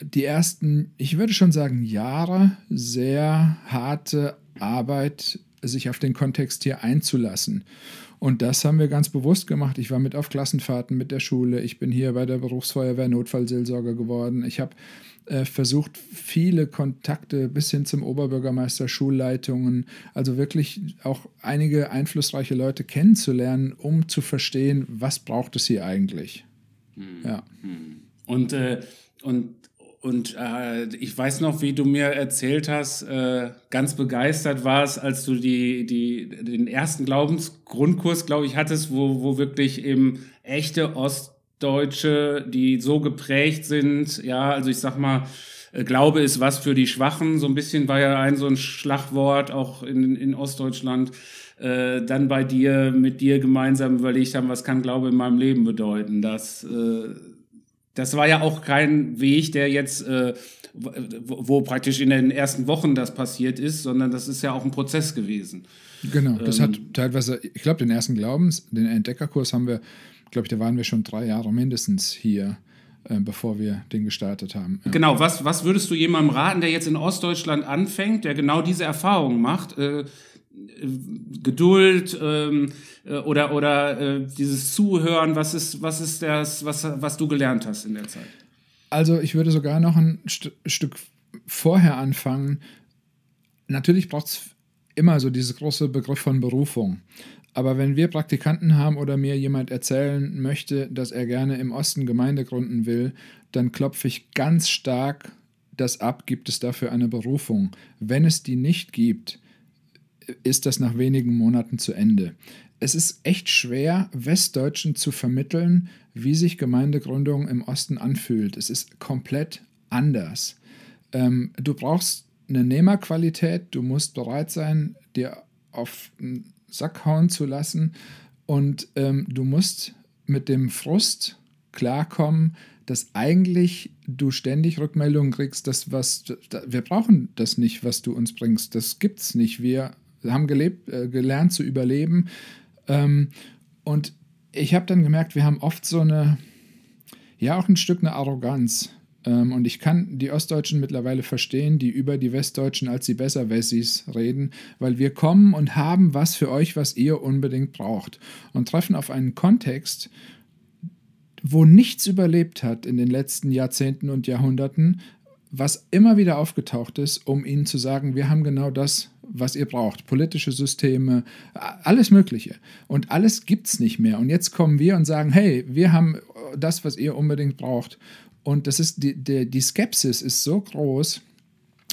die ersten, ich würde schon sagen, Jahre sehr harte Arbeit, sich auf den Kontext hier einzulassen. Und das haben wir ganz bewusst gemacht. Ich war mit auf Klassenfahrten mit der Schule. Ich bin hier bei der Berufsfeuerwehr Notfallseelsorger geworden. Ich habe äh, versucht, viele Kontakte bis hin zum Oberbürgermeister, Schulleitungen, also wirklich auch einige einflussreiche Leute kennenzulernen, um zu verstehen, was braucht es hier eigentlich. Hm. Ja. Hm. Und, äh, und und äh, ich weiß noch, wie du mir erzählt hast, äh, ganz begeistert warst, als du die, die, den ersten Glaubensgrundkurs, glaube ich, hattest, wo, wo wirklich eben echte Ostdeutsche, die so geprägt sind, ja, also ich sag mal, äh, Glaube ist was für die Schwachen, so ein bisschen war ja ein so ein Schlagwort auch in, in Ostdeutschland, äh, dann bei dir, mit dir gemeinsam überlegt haben, was kann Glaube in meinem Leben bedeuten, dass äh, das war ja auch kein Weg, der jetzt, äh, wo, praktisch in den ersten Wochen das passiert ist, sondern das ist ja auch ein Prozess gewesen. Genau, das ähm, hat teilweise, ich glaube, den ersten Glaubens, den Entdeckerkurs haben wir, glaube ich, da waren wir schon drei Jahre mindestens hier äh, bevor wir den gestartet haben. Ja. Genau, was, was würdest du jemandem raten, der jetzt in Ostdeutschland anfängt, der genau diese Erfahrung macht? Äh, Geduld ähm, äh, oder, oder äh, dieses Zuhören, was ist, was ist das, was, was du gelernt hast in der Zeit? Also ich würde sogar noch ein St Stück vorher anfangen. Natürlich braucht es immer so dieses große Begriff von Berufung. Aber wenn wir Praktikanten haben oder mir jemand erzählen möchte, dass er gerne im Osten Gemeinde gründen will, dann klopfe ich ganz stark das ab, gibt es dafür eine Berufung. Wenn es die nicht gibt, ist das nach wenigen Monaten zu Ende. Es ist echt schwer, Westdeutschen zu vermitteln, wie sich Gemeindegründung im Osten anfühlt. Es ist komplett anders. Ähm, du brauchst eine Nehmerqualität, du musst bereit sein, dir auf den Sack hauen zu lassen und ähm, du musst mit dem Frust klarkommen, dass eigentlich du ständig Rückmeldungen kriegst, dass was wir brauchen das nicht, was du uns bringst. Das gibt's nicht. Wir haben gelebt, äh, gelernt zu überleben. Ähm, und ich habe dann gemerkt, wir haben oft so eine, ja, auch ein Stück eine Arroganz. Ähm, und ich kann die Ostdeutschen mittlerweile verstehen, die über die Westdeutschen als die Besserwessis reden, weil wir kommen und haben was für euch, was ihr unbedingt braucht. Und treffen auf einen Kontext, wo nichts überlebt hat in den letzten Jahrzehnten und Jahrhunderten, was immer wieder aufgetaucht ist, um ihnen zu sagen, wir haben genau das, was ihr braucht. Politische Systeme, alles Mögliche. Und alles gibt es nicht mehr. Und jetzt kommen wir und sagen, hey, wir haben das, was ihr unbedingt braucht. Und das ist die, die, die Skepsis ist so groß,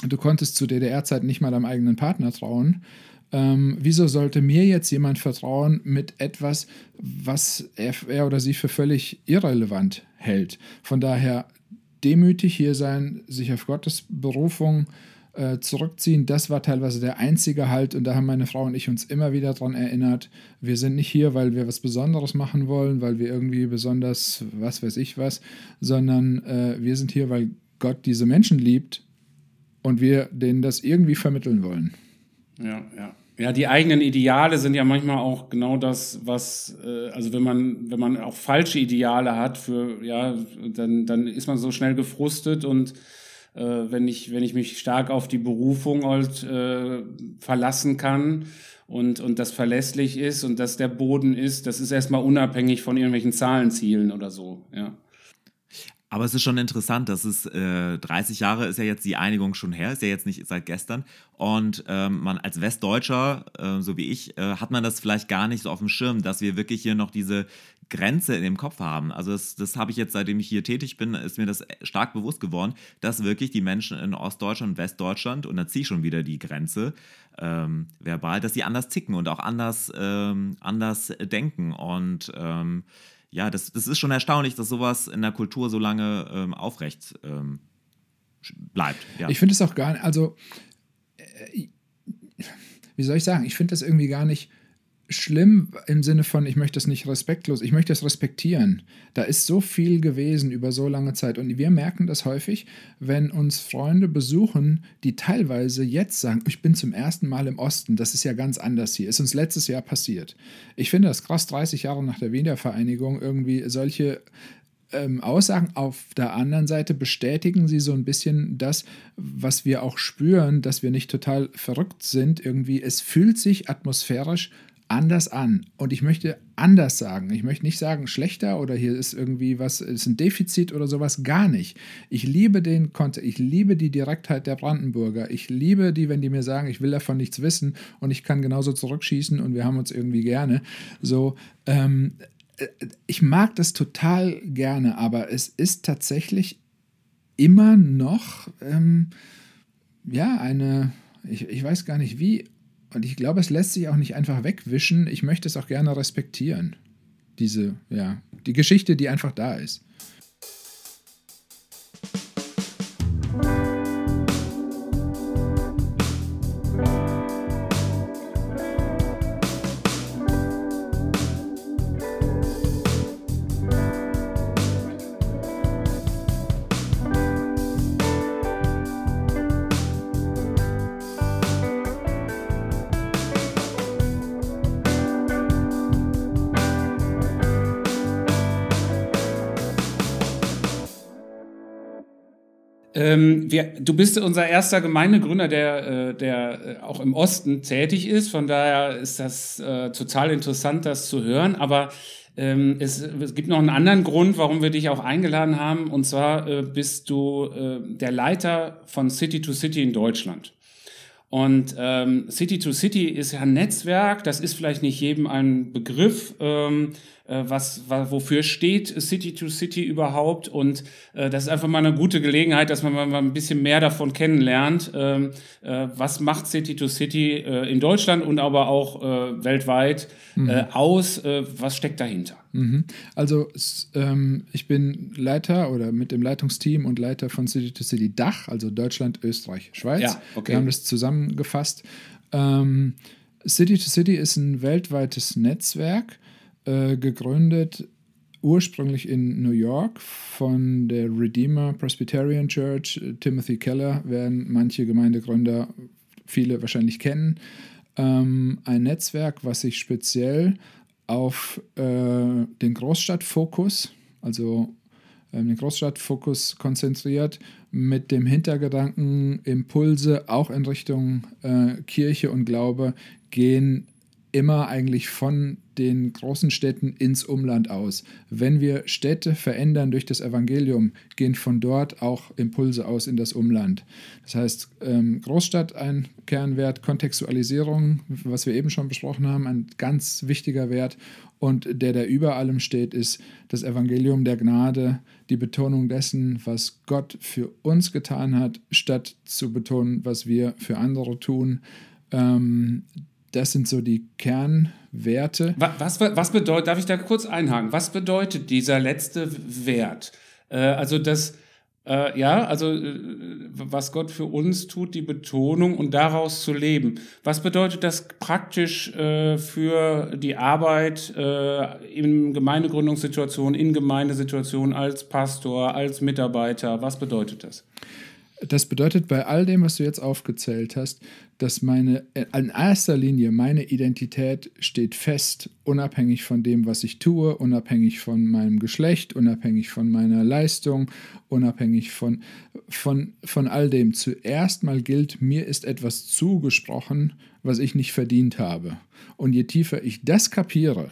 du konntest zu DDR-Zeiten nicht mal deinem eigenen Partner trauen. Ähm, wieso sollte mir jetzt jemand vertrauen mit etwas, was er, er oder sie für völlig irrelevant hält? Von daher demütig hier sein, sich auf Gottes Berufung äh, zurückziehen, das war teilweise der einzige Halt und da haben meine Frau und ich uns immer wieder daran erinnert, wir sind nicht hier, weil wir was Besonderes machen wollen, weil wir irgendwie besonders, was weiß ich was, sondern äh, wir sind hier, weil Gott diese Menschen liebt und wir denen das irgendwie vermitteln wollen. Ja, ja. Ja, die eigenen Ideale sind ja manchmal auch genau das, was, äh, also wenn man, wenn man auch falsche Ideale hat für, ja, dann, dann ist man so schnell gefrustet und äh, wenn ich, wenn ich mich stark auf die Berufung halt äh, verlassen kann und, und das verlässlich ist und das der Boden ist, das ist erstmal unabhängig von irgendwelchen Zahlenzielen oder so, ja. Aber es ist schon interessant, dass es äh, 30 Jahre ist ja jetzt die Einigung schon her, ist ja jetzt nicht seit gestern. Und ähm, man als Westdeutscher, äh, so wie ich, äh, hat man das vielleicht gar nicht so auf dem Schirm, dass wir wirklich hier noch diese Grenze in dem Kopf haben. Also das, das habe ich jetzt, seitdem ich hier tätig bin, ist mir das stark bewusst geworden, dass wirklich die Menschen in Ostdeutschland und Westdeutschland, und da ziehe ich schon wieder die Grenze ähm, verbal, dass sie anders ticken und auch anders, ähm, anders denken. Und ähm, ja, das, das ist schon erstaunlich, dass sowas in der Kultur so lange ähm, aufrecht ähm, bleibt. Ja. Ich finde es auch gar nicht, also, äh, wie soll ich sagen, ich finde das irgendwie gar nicht schlimm im Sinne von, ich möchte es nicht respektlos, ich möchte es respektieren. Da ist so viel gewesen über so lange Zeit und wir merken das häufig, wenn uns Freunde besuchen, die teilweise jetzt sagen, ich bin zum ersten Mal im Osten, das ist ja ganz anders hier, ist uns letztes Jahr passiert. Ich finde das krass, 30 Jahre nach der Wiedervereinigung irgendwie solche ähm, Aussagen. Auf der anderen Seite bestätigen sie so ein bisschen das, was wir auch spüren, dass wir nicht total verrückt sind. Irgendwie, es fühlt sich atmosphärisch anders an. Und ich möchte anders sagen. Ich möchte nicht sagen schlechter oder hier ist irgendwie was, ist ein Defizit oder sowas, gar nicht. Ich liebe den Kontext, ich liebe die Direktheit der Brandenburger. Ich liebe die, wenn die mir sagen, ich will davon nichts wissen und ich kann genauso zurückschießen und wir haben uns irgendwie gerne. So, ähm, äh, ich mag das total gerne, aber es ist tatsächlich immer noch, ähm, ja, eine, ich, ich weiß gar nicht wie, und ich glaube, es lässt sich auch nicht einfach wegwischen. Ich möchte es auch gerne respektieren. Diese, ja, die Geschichte, die einfach da ist. Ähm, wir, du bist unser erster Gemeindegründer, der, äh, der äh, auch im Osten tätig ist. Von daher ist das äh, total interessant, das zu hören. Aber ähm, es, es, gibt noch einen anderen Grund, warum wir dich auch eingeladen haben. Und zwar äh, bist du äh, der Leiter von City to City in Deutschland. Und ähm, City to City ist ja ein Netzwerk, das ist vielleicht nicht jedem ein Begriff. Ähm, äh, was, was, wofür steht City to City überhaupt. Und äh, das ist einfach mal eine gute Gelegenheit, dass man mal ein bisschen mehr davon kennenlernt. Ähm, äh, was macht City to City äh, in Deutschland und aber auch äh, weltweit mhm. Äh, aus? Äh, was steckt dahinter? Mhm. Also ähm, ich bin Leiter oder mit dem Leitungsteam und Leiter von City to City Dach, also Deutschland, Österreich, Schweiz. Ja, okay. Wir haben das zusammengefasst. Ähm, City to City ist ein weltweites Netzwerk äh, gegründet, ursprünglich in New York von der Redeemer Presbyterian Church. Timothy Keller werden manche Gemeindegründer, viele wahrscheinlich kennen. Ähm, ein Netzwerk, was sich speziell auf äh, den Großstadtfokus, also äh, den Großstadtfokus konzentriert, mit dem Hintergedanken, Impulse auch in Richtung äh, Kirche und Glaube gehen immer eigentlich von den großen Städten ins Umland aus. Wenn wir Städte verändern durch das Evangelium, gehen von dort auch Impulse aus in das Umland. Das heißt, ähm, Großstadt ein Kernwert, Kontextualisierung, was wir eben schon besprochen haben, ein ganz wichtiger Wert. Und der, der über allem steht, ist das Evangelium der Gnade, die Betonung dessen, was Gott für uns getan hat, statt zu betonen, was wir für andere tun. Ähm, das sind so die Kernwerte. Was, was, was, bedeutet, darf ich da kurz einhaken, was bedeutet dieser letzte Wert? Äh, also das, äh, ja, also äh, was Gott für uns tut, die Betonung und daraus zu leben. Was bedeutet das praktisch äh, für die Arbeit äh, in Gemeindegründungssituationen, in Gemeindesituationen als Pastor, als Mitarbeiter? Was bedeutet das? Das bedeutet bei all dem, was du jetzt aufgezählt hast, dass meine, in erster Linie meine Identität steht fest, unabhängig von dem, was ich tue, unabhängig von meinem Geschlecht, unabhängig von meiner Leistung, unabhängig von, von, von all dem. Zuerst mal gilt, mir ist etwas zugesprochen, was ich nicht verdient habe. Und je tiefer ich das kapiere,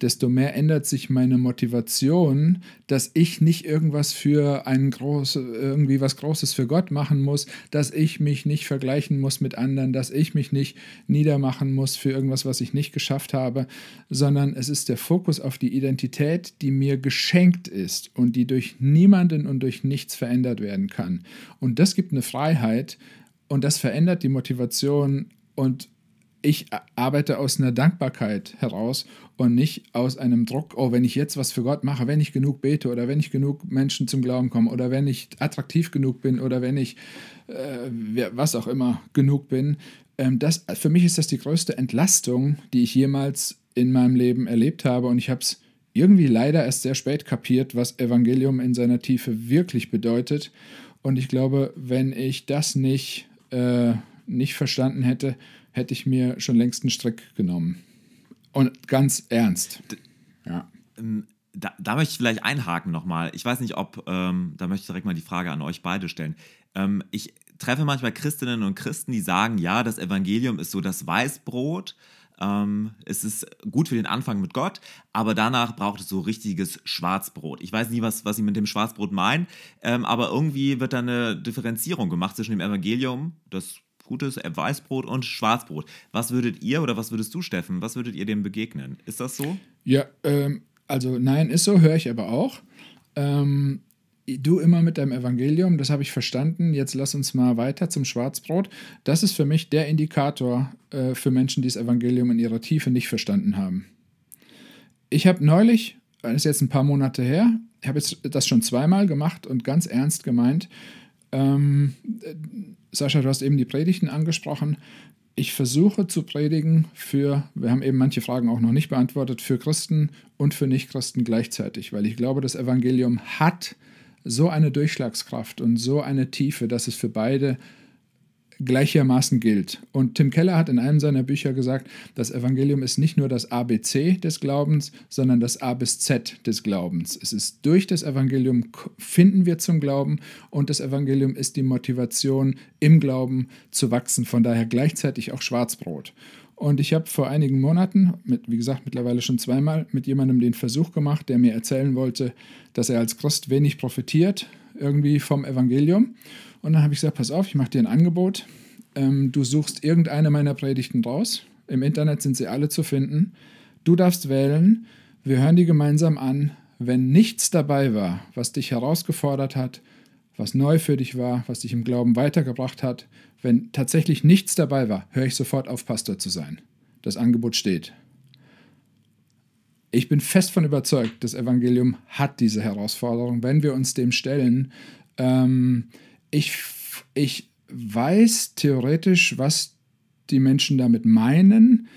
desto mehr ändert sich meine Motivation, dass ich nicht irgendwas für ein groß, irgendwie was Großes für Gott machen muss, dass ich mich nicht vergleichen muss mit anderen, dass ich mich nicht niedermachen muss für irgendwas, was ich nicht geschafft habe, sondern es ist der Fokus auf die Identität, die mir geschenkt ist und die durch niemanden und durch nichts verändert werden kann. Und das gibt eine Freiheit und das verändert die Motivation und ich arbeite aus einer Dankbarkeit heraus und nicht aus einem Druck, oh, wenn ich jetzt was für Gott mache, wenn ich genug bete oder wenn ich genug Menschen zum Glauben komme oder wenn ich attraktiv genug bin oder wenn ich äh, was auch immer genug bin. Ähm, das, für mich ist das die größte Entlastung, die ich jemals in meinem Leben erlebt habe und ich habe es irgendwie leider erst sehr spät kapiert, was Evangelium in seiner Tiefe wirklich bedeutet. Und ich glaube, wenn ich das nicht, äh, nicht verstanden hätte, hätte ich mir schon längst einen Strick genommen. Und ganz ernst. Ja. Ähm, da, da, möchte ich vielleicht einhaken nochmal. Ich weiß nicht, ob, ähm, da möchte ich direkt mal die Frage an euch beide stellen. Ähm, ich treffe manchmal Christinnen und Christen, die sagen, ja, das Evangelium ist so das Weißbrot. Ähm, es ist gut für den Anfang mit Gott, aber danach braucht es so richtiges Schwarzbrot. Ich weiß nie, was, was sie mit dem Schwarzbrot meinen, ähm, aber irgendwie wird da eine Differenzierung gemacht zwischen dem Evangelium, das gutes Weißbrot und Schwarzbrot. Was würdet ihr oder was würdest du, Steffen, was würdet ihr dem begegnen? Ist das so? Ja, ähm, also nein, ist so, höre ich aber auch. Ähm, du immer mit deinem Evangelium, das habe ich verstanden. Jetzt lass uns mal weiter zum Schwarzbrot. Das ist für mich der Indikator äh, für Menschen, die das Evangelium in ihrer Tiefe nicht verstanden haben. Ich habe neulich, das ist jetzt ein paar Monate her, ich habe das schon zweimal gemacht und ganz ernst gemeint. Ähm, Sascha, du hast eben die Predigten angesprochen. Ich versuche zu predigen für, wir haben eben manche Fragen auch noch nicht beantwortet, für Christen und für Nichtchristen gleichzeitig, weil ich glaube, das Evangelium hat so eine Durchschlagskraft und so eine Tiefe, dass es für beide gleichermaßen gilt. Und Tim Keller hat in einem seiner Bücher gesagt, das Evangelium ist nicht nur das ABC des Glaubens, sondern das A bis Z des Glaubens. Es ist durch das Evangelium finden wir zum Glauben und das Evangelium ist die Motivation im Glauben zu wachsen. Von daher gleichzeitig auch Schwarzbrot. Und ich habe vor einigen Monaten, mit, wie gesagt, mittlerweile schon zweimal, mit jemandem den Versuch gemacht, der mir erzählen wollte, dass er als Christ wenig profitiert, irgendwie vom Evangelium. Und dann habe ich gesagt, pass auf, ich mache dir ein Angebot. Ähm, du suchst irgendeine meiner Predigten raus. Im Internet sind sie alle zu finden. Du darfst wählen. Wir hören die gemeinsam an. Wenn nichts dabei war, was dich herausgefordert hat, was neu für dich war, was dich im Glauben weitergebracht hat, wenn tatsächlich nichts dabei war, höre ich sofort auf, Pastor zu sein. Das Angebot steht. Ich bin fest von überzeugt, das Evangelium hat diese Herausforderung, wenn wir uns dem stellen. Ähm, ich, ich weiß theoretisch, was die Menschen damit meinen,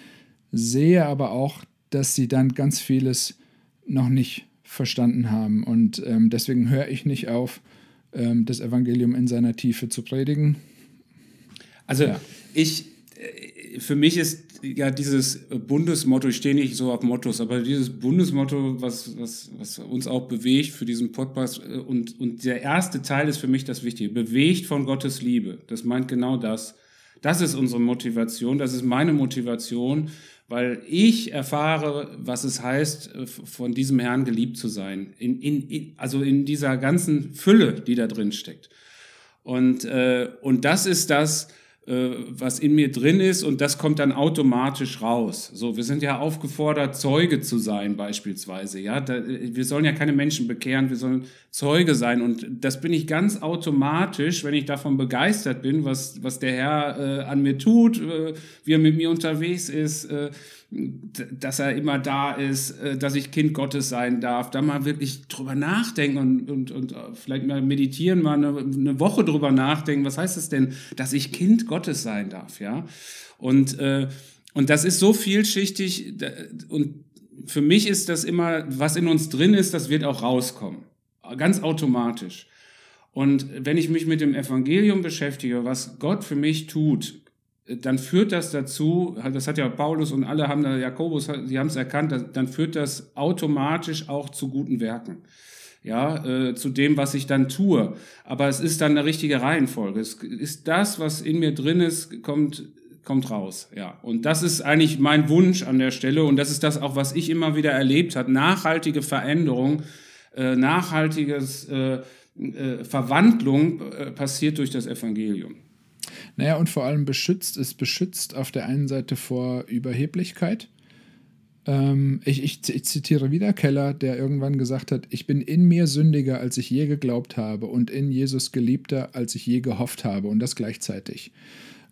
sehe aber auch, dass sie dann ganz vieles noch nicht verstanden haben. Und ähm, deswegen höre ich nicht auf, ähm, das Evangelium in seiner Tiefe zu predigen. Also ja. ich, äh, für mich ist ja dieses Bundesmotto, ich stehe nicht so auf Mottos, aber dieses Bundesmotto, was, was, was uns auch bewegt für diesen Podcast äh, und, und der erste Teil ist für mich das Wichtige, bewegt von Gottes Liebe. Das meint genau das. Das ist unsere Motivation, das ist meine Motivation, weil ich erfahre, was es heißt, äh, von diesem Herrn geliebt zu sein. In, in, also in dieser ganzen Fülle, die da drin steckt. Und, äh, und das ist das, was in mir drin ist und das kommt dann automatisch raus. So, wir sind ja aufgefordert, Zeuge zu sein beispielsweise. Ja, da, wir sollen ja keine Menschen bekehren, wir sollen Zeuge sein und das bin ich ganz automatisch, wenn ich davon begeistert bin, was was der Herr äh, an mir tut, äh, wie er mit mir unterwegs ist. Äh, dass er immer da ist, äh, dass ich Kind Gottes sein darf, da mal wirklich drüber nachdenken und, und, und äh, vielleicht mal meditieren, mal eine, eine Woche drüber nachdenken, was heißt es denn, dass ich Kind Gottes sein darf, ja? Und, äh, und das ist so vielschichtig und für mich ist das immer, was in uns drin ist, das wird auch rauskommen. Ganz automatisch. Und wenn ich mich mit dem Evangelium beschäftige, was Gott für mich tut, dann führt das dazu, das hat ja Paulus und alle haben da, Jakobus, die haben es erkannt, dann führt das automatisch auch zu guten Werken. Ja, äh, zu dem, was ich dann tue. Aber es ist dann eine richtige Reihenfolge. Es ist das, was in mir drin ist, kommt, kommt raus. Ja, und das ist eigentlich mein Wunsch an der Stelle und das ist das auch, was ich immer wieder erlebt habe. Nachhaltige Veränderung, äh, nachhaltiges äh, äh, Verwandlung äh, passiert durch das Evangelium. Naja, und vor allem beschützt, es beschützt auf der einen Seite vor Überheblichkeit. Ähm, ich, ich, ich, zitiere wieder Keller, der irgendwann gesagt hat, ich bin in mir sündiger, als ich je geglaubt habe und in Jesus geliebter, als ich je gehofft habe und das gleichzeitig.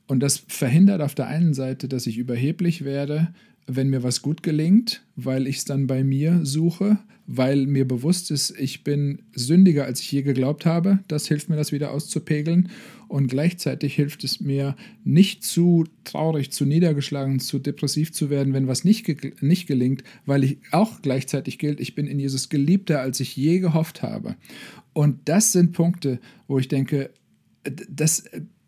Und das verhindert auf der einen Seite, dass ich überheblich werde, wenn mir was gut gelingt, weil ich es dann bei mir suche, weil mir bewusst ist, ich bin sündiger, als ich je geglaubt habe. Das hilft mir, das wieder auszupegeln. Und gleichzeitig hilft es mir, nicht zu traurig, zu niedergeschlagen, zu depressiv zu werden, wenn was nicht, ge nicht gelingt, weil ich auch gleichzeitig gilt, ich bin in Jesus geliebter, als ich je gehofft habe. Und das sind Punkte, wo ich denke, das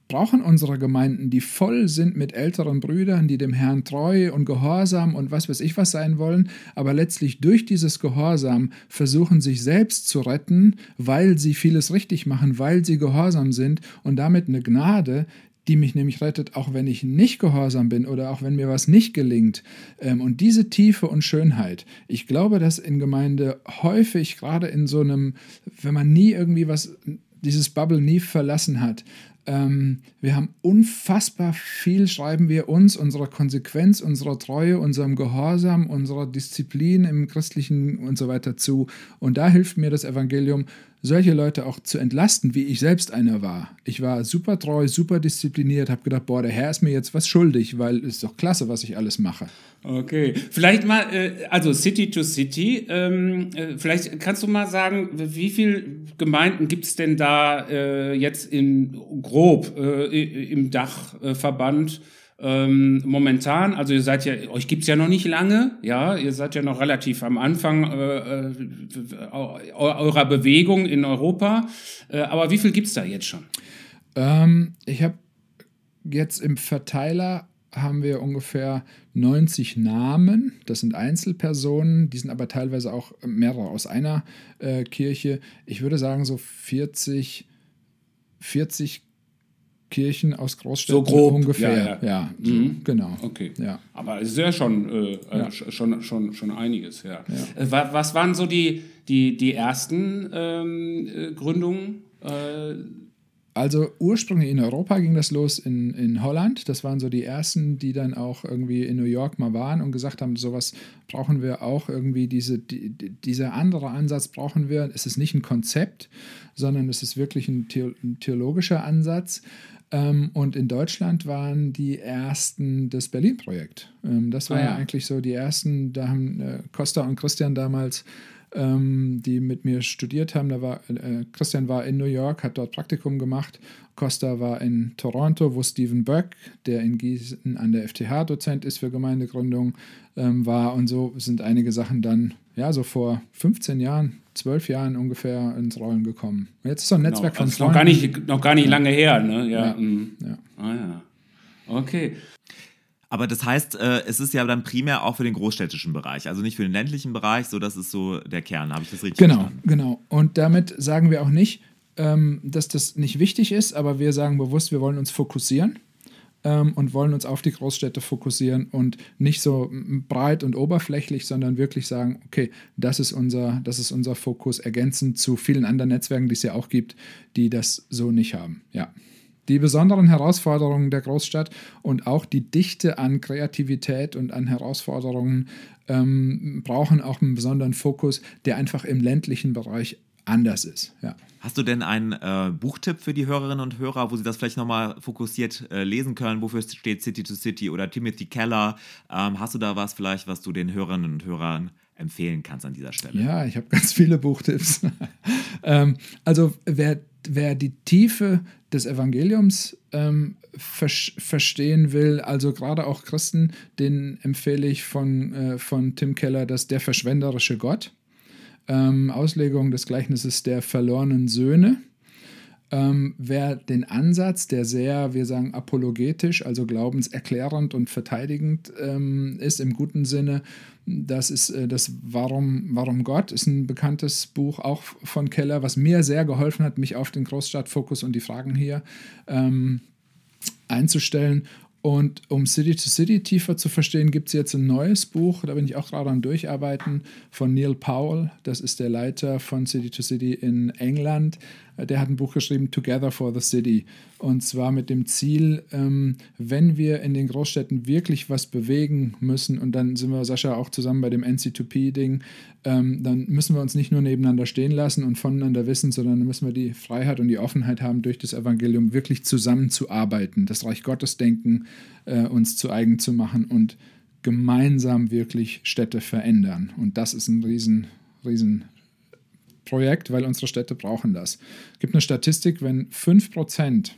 brauchen unsere Gemeinden, die voll sind mit älteren Brüdern, die dem Herrn treu und gehorsam und was weiß ich was sein wollen, aber letztlich durch dieses Gehorsam versuchen sich selbst zu retten, weil sie vieles richtig machen, weil sie gehorsam sind und damit eine Gnade, die mich nämlich rettet, auch wenn ich nicht gehorsam bin oder auch wenn mir was nicht gelingt. Ähm, und diese Tiefe und Schönheit, ich glaube, dass in Gemeinde häufig, gerade in so einem, wenn man nie irgendwie was dieses Bubble nie verlassen hat, ähm, wir haben unfassbar viel, schreiben wir uns, unserer Konsequenz, unserer Treue, unserem Gehorsam, unserer Disziplin im Christlichen und so weiter zu. Und da hilft mir das Evangelium, solche Leute auch zu entlasten, wie ich selbst einer war. Ich war super treu, super diszipliniert, habe gedacht, boah, der Herr ist mir jetzt was schuldig, weil es ist doch klasse, was ich alles mache. Okay, vielleicht mal, äh, also City to City, ähm, äh, vielleicht kannst du mal sagen, wie viele Gemeinden gibt es denn da äh, jetzt in grob im Dachverband? Ähm, momentan, also ihr seid ja, euch gibt's ja noch nicht lange, ja, ihr seid ja noch relativ am Anfang äh, äh, eurer Bewegung in Europa. Äh, aber wie viel gibt's da jetzt schon? Ähm, ich habe jetzt im Verteiler haben wir ungefähr 90 Namen. Das sind Einzelpersonen, die sind aber teilweise auch mehrere aus einer äh, Kirche. Ich würde sagen, so 40, 40 Kirchen aus Großstädten so grob, ungefähr. Ja, ja. ja so, mhm. genau. Okay. Ja. Aber es ist ja schon, äh, ja. schon, schon, schon einiges, ja. ja. Was waren so die, die, die ersten ähm, äh, Gründungen? Äh, also ursprünglich in Europa ging das los in, in Holland. Das waren so die ersten, die dann auch irgendwie in New York mal waren und gesagt haben, sowas brauchen wir auch irgendwie, diese, die, dieser andere Ansatz brauchen wir. Es ist nicht ein Konzept, sondern es ist wirklich ein, theologischer Ansatz. Ähm, und in Deutschland waren die ersten das Berlin-Projekt. Ähm, das war ah, ja. eigentlich so die ersten, da haben äh, Costa und Christian damals ähm, die mit mir studiert haben. Da war, äh, Christian war in New York, hat dort Praktikum gemacht. Costa war in Toronto, wo Stephen Böck, der in Gießen an der FTH Dozent ist für Gemeindegründung, ähm, war. Und so sind einige Sachen dann, ja, so vor 15 Jahren, zwölf Jahren ungefähr ins Rollen gekommen. Jetzt ist so ein genau, Netzwerk genau, von also Noch gar nicht, noch gar nicht lange her, ne? Ja. ja. Mhm. ja. Ah ja. Okay. Aber das heißt, äh, es ist ja dann primär auch für den großstädtischen Bereich, also nicht für den ländlichen Bereich, so das ist so der Kern. Habe ich das richtig genau, verstanden? Genau, genau. Und damit sagen wir auch nicht, ähm, dass das nicht wichtig ist, aber wir sagen bewusst, wir wollen uns fokussieren ähm, und wollen uns auf die Großstädte fokussieren und nicht so breit und oberflächlich, sondern wirklich sagen, okay, das ist unser, das ist unser Fokus, ergänzend zu vielen anderen Netzwerken, die es ja auch gibt, die das so nicht haben. Ja die besonderen Herausforderungen der Großstadt und auch die Dichte an Kreativität und an Herausforderungen ähm, brauchen auch einen besonderen Fokus, der einfach im ländlichen Bereich anders ist. Ja. Hast du denn einen äh, Buchtipp für die Hörerinnen und Hörer, wo sie das vielleicht nochmal fokussiert äh, lesen können? Wofür steht City to City oder Timothy Keller? Ähm, hast du da was vielleicht, was du den Hörerinnen und Hörern empfehlen kannst an dieser Stelle? Ja, ich habe ganz viele Buchtipps. ähm, also wer, wer die Tiefe des Evangeliums ähm, ver verstehen will, also gerade auch Christen, den empfehle ich von, äh, von Tim Keller das Der verschwenderische Gott. Ähm, Auslegung des Gleichnisses der verlorenen Söhne. Ähm, wer den Ansatz, der sehr, wir sagen, apologetisch, also glaubenserklärend und verteidigend ähm, ist im guten Sinne, das ist äh, das Warum, Warum Gott, ist ein bekanntes Buch auch von Keller, was mir sehr geholfen hat, mich auf den Großstadtfokus und die Fragen hier ähm, einzustellen. Und um City to City tiefer zu verstehen, gibt es jetzt ein neues Buch, da bin ich auch gerade am Durcharbeiten, von Neil Powell. Das ist der Leiter von City to City in England. Der hat ein Buch geschrieben, Together for the City. Und zwar mit dem Ziel, ähm, wenn wir in den Großstädten wirklich was bewegen müssen, und dann sind wir, Sascha, auch zusammen bei dem NC2P-Ding, ähm, dann müssen wir uns nicht nur nebeneinander stehen lassen und voneinander wissen, sondern dann müssen wir die Freiheit und die Offenheit haben, durch das Evangelium wirklich zusammenzuarbeiten, das Reich Gottes denken, äh, uns zu eigen zu machen und gemeinsam wirklich Städte verändern. Und das ist ein riesen, riesen Projekt, weil unsere Städte brauchen das. Es gibt eine Statistik, wenn 5%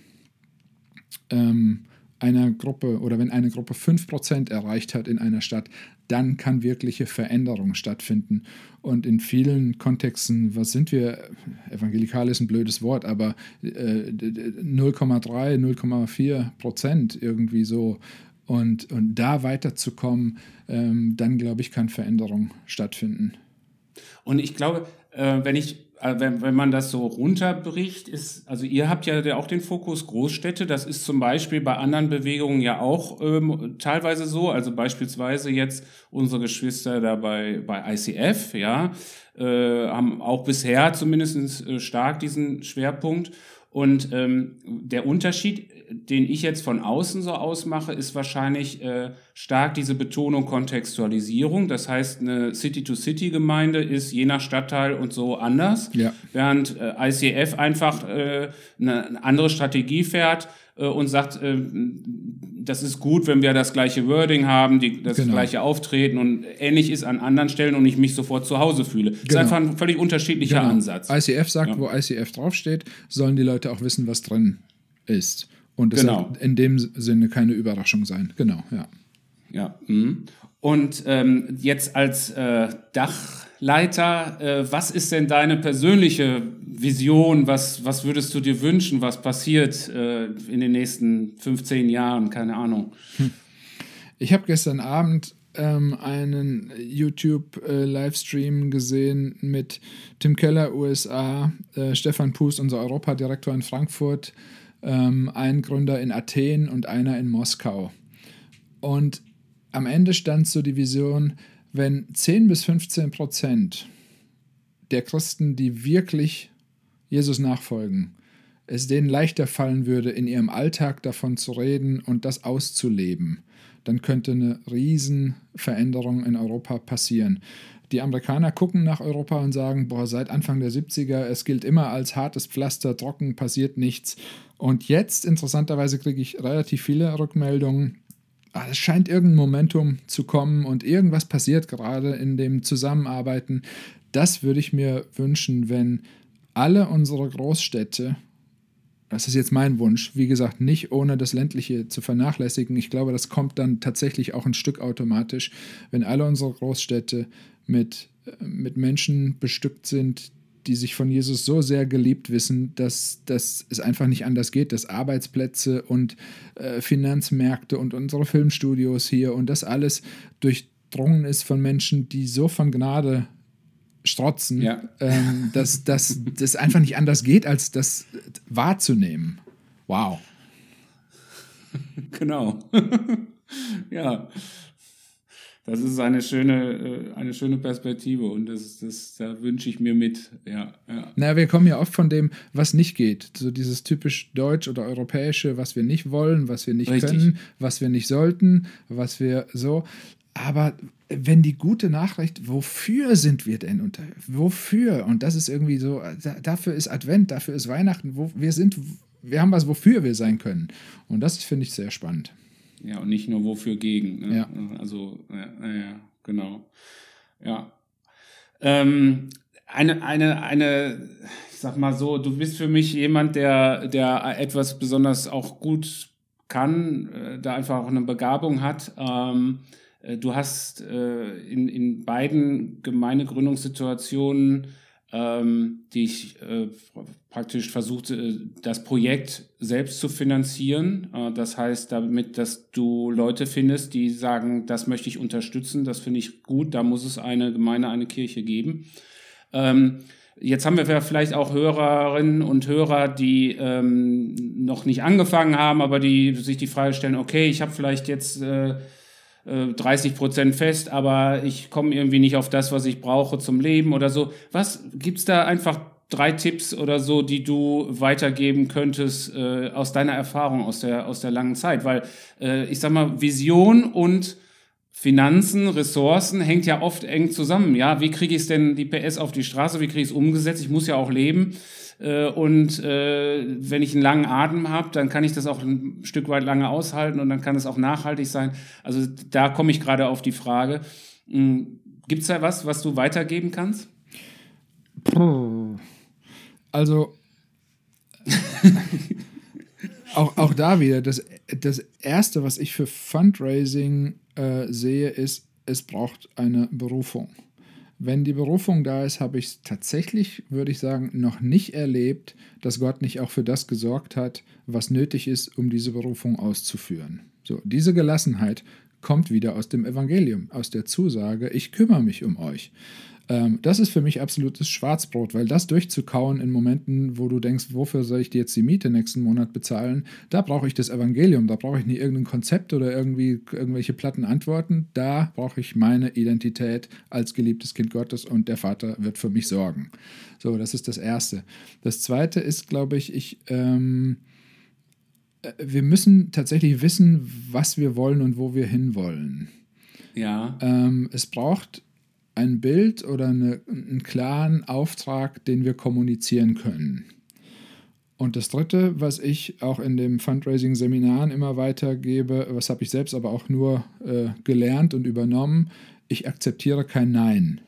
ähm, einer Gruppe oder wenn eine Gruppe 5% erreicht hat in einer Stadt, dann kann wirkliche Veränderung stattfinden. Und in vielen Kontexten, was sind wir? Evangelikal ist ein blödes Wort, aber äh, 0,3, 0,4 Prozent irgendwie so. Und, und da weiterzukommen, ähm, dann glaube ich, kann Veränderung stattfinden. Und ich glaube, äh, wenn ich äh, wenn, wenn man das so runterbricht, ist, also ihr habt ja auch den Fokus Großstädte, das ist zum Beispiel bei anderen Bewegungen ja auch ähm, teilweise so, also beispielsweise jetzt unsere Geschwister da bei, bei ICF, ja, äh, haben auch bisher zumindest äh, stark diesen Schwerpunkt. Und ähm, der Unterschied den ich jetzt von außen so ausmache, ist wahrscheinlich äh, stark diese Betonung Kontextualisierung. Das heißt, eine City-to-City-Gemeinde ist je nach Stadtteil und so anders, ja. während äh, ICF einfach äh, eine andere Strategie fährt äh, und sagt, äh, das ist gut, wenn wir das gleiche Wording haben, die, das genau. gleiche Auftreten und ähnlich ist an anderen Stellen und ich mich sofort zu Hause fühle. Genau. Das ist einfach ein völlig unterschiedlicher genau. Ansatz. ICF sagt, ja. wo ICF draufsteht, sollen die Leute auch wissen, was drin ist. Und es genau. soll in dem Sinne keine Überraschung sein. Genau, ja. Ja. Mh. Und ähm, jetzt als äh, Dachleiter, äh, was ist denn deine persönliche Vision? Was, was würdest du dir wünschen, was passiert äh, in den nächsten 15 Jahren? Keine Ahnung. Hm. Ich habe gestern Abend ähm, einen YouTube-Livestream gesehen mit Tim Keller, USA, äh, Stefan Puß, unser Europadirektor in Frankfurt, ähm, ein Gründer in Athen und einer in Moskau. Und am Ende stand so die Vision, wenn 10 bis 15 Prozent der Christen, die wirklich Jesus nachfolgen, es denen leichter fallen würde, in ihrem Alltag davon zu reden und das auszuleben, dann könnte eine Riesenveränderung in Europa passieren. Die Amerikaner gucken nach Europa und sagen, boah, seit Anfang der 70er, es gilt immer als hartes Pflaster, trocken, passiert nichts. Und jetzt, interessanterweise, kriege ich relativ viele Rückmeldungen. Ah, es scheint irgendein Momentum zu kommen und irgendwas passiert gerade in dem Zusammenarbeiten. Das würde ich mir wünschen, wenn alle unsere Großstädte das ist jetzt mein Wunsch. Wie gesagt, nicht ohne das ländliche zu vernachlässigen. Ich glaube, das kommt dann tatsächlich auch ein Stück automatisch, wenn alle unsere Großstädte mit, äh, mit Menschen bestückt sind, die sich von Jesus so sehr geliebt wissen, dass, dass es einfach nicht anders geht, dass Arbeitsplätze und äh, Finanzmärkte und unsere Filmstudios hier und das alles durchdrungen ist von Menschen, die so von Gnade strotzen, ja. ähm, dass das einfach nicht anders geht, als das wahrzunehmen. Wow. Genau. ja. Das ist eine schöne, äh, eine schöne Perspektive und das, das, da wünsche ich mir mit. Ja, ja. Na, wir kommen ja oft von dem, was nicht geht. So dieses typisch deutsch oder europäische, was wir nicht wollen, was wir nicht Richtig. können, was wir nicht sollten, was wir so. Aber wenn die gute Nachricht, wofür sind wir denn unter? Wofür? Und das ist irgendwie so, dafür ist Advent, dafür ist Weihnachten, wo wir sind, wir haben was, wofür wir sein können. Und das finde ich sehr spannend. Ja, und nicht nur wofür gegen. Ne? Ja. Also, ja, ja, genau. Ja. Ähm, eine, eine, eine, ich sag mal so, du bist für mich jemand, der, der etwas besonders auch gut kann, äh, da einfach auch eine Begabung hat. Ähm, äh, du hast äh, in, in beiden Gemeindegründungssituationen, ähm, die ich äh, praktisch versuchte, äh, das Projekt selbst zu finanzieren. Äh, das heißt damit, dass du Leute findest, die sagen, das möchte ich unterstützen, das finde ich gut, da muss es eine Gemeinde, eine Kirche geben. Ähm, Jetzt haben wir vielleicht auch Hörerinnen und Hörer, die ähm, noch nicht angefangen haben, aber die sich die Frage stellen, okay, ich habe vielleicht jetzt äh, 30 äh, Prozent fest, aber ich komme irgendwie nicht auf das, was ich brauche zum Leben oder so. Was gibt's da einfach drei Tipps oder so, die du weitergeben könntest äh, aus deiner Erfahrung aus der aus der langen Zeit? Weil äh, ich sag mal Vision und Finanzen, Ressourcen hängt ja oft eng zusammen. Ja, wie kriege ich denn die PS auf die Straße? Wie kriege ich es umgesetzt? Ich muss ja auch leben. Äh, und äh, wenn ich einen langen Atem habe, dann kann ich das auch ein Stück weit lange aushalten und dann kann es auch nachhaltig sein. Also da komme ich gerade auf die Frage. Hm, Gibt es da was, was du weitergeben kannst? Also auch, auch da wieder, das, das Erste, was ich für Fundraising äh, sehe, ist, es braucht eine Berufung. Wenn die Berufung da ist, habe ich tatsächlich, würde ich sagen, noch nicht erlebt, dass Gott nicht auch für das gesorgt hat, was nötig ist, um diese Berufung auszuführen. So, diese Gelassenheit kommt wieder aus dem Evangelium, aus der Zusage, ich kümmere mich um euch. Ähm, das ist für mich absolutes Schwarzbrot, weil das durchzukauen in Momenten, wo du denkst, wofür soll ich dir jetzt die Miete nächsten Monat bezahlen, da brauche ich das Evangelium, da brauche ich nicht irgendein Konzept oder irgendwie irgendwelche platten Antworten, da brauche ich meine Identität als geliebtes Kind Gottes und der Vater wird für mich sorgen. So, das ist das Erste. Das Zweite ist, glaube ich, ich... Ähm, äh, wir müssen tatsächlich wissen, was wir wollen und wo wir hinwollen. Ja. Ähm, es braucht ein Bild oder eine, einen klaren Auftrag, den wir kommunizieren können. Und das Dritte, was ich auch in den Fundraising-Seminaren immer weitergebe, was habe ich selbst aber auch nur äh, gelernt und übernommen, ich akzeptiere kein Nein.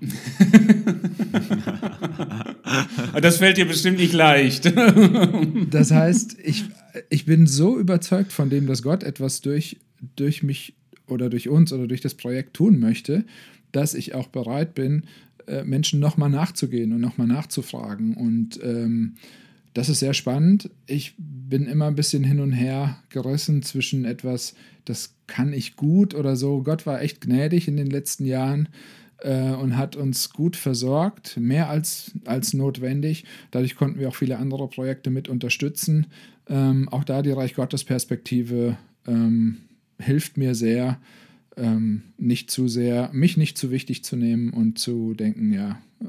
das fällt dir bestimmt nicht leicht. das heißt, ich, ich bin so überzeugt von dem, dass Gott etwas durch, durch mich oder durch uns oder durch das Projekt tun möchte, dass ich auch bereit bin, äh, Menschen nochmal nachzugehen und nochmal nachzufragen. Und ähm, das ist sehr spannend. Ich bin immer ein bisschen hin und her gerissen zwischen etwas, das kann ich gut oder so. Gott war echt gnädig in den letzten Jahren äh, und hat uns gut versorgt, mehr als, als notwendig. Dadurch konnten wir auch viele andere Projekte mit unterstützen. Ähm, auch da die Reich Gottes Perspektive ähm, hilft mir sehr ähm, nicht zu sehr, mich nicht zu wichtig zu nehmen und zu denken, ja, äh,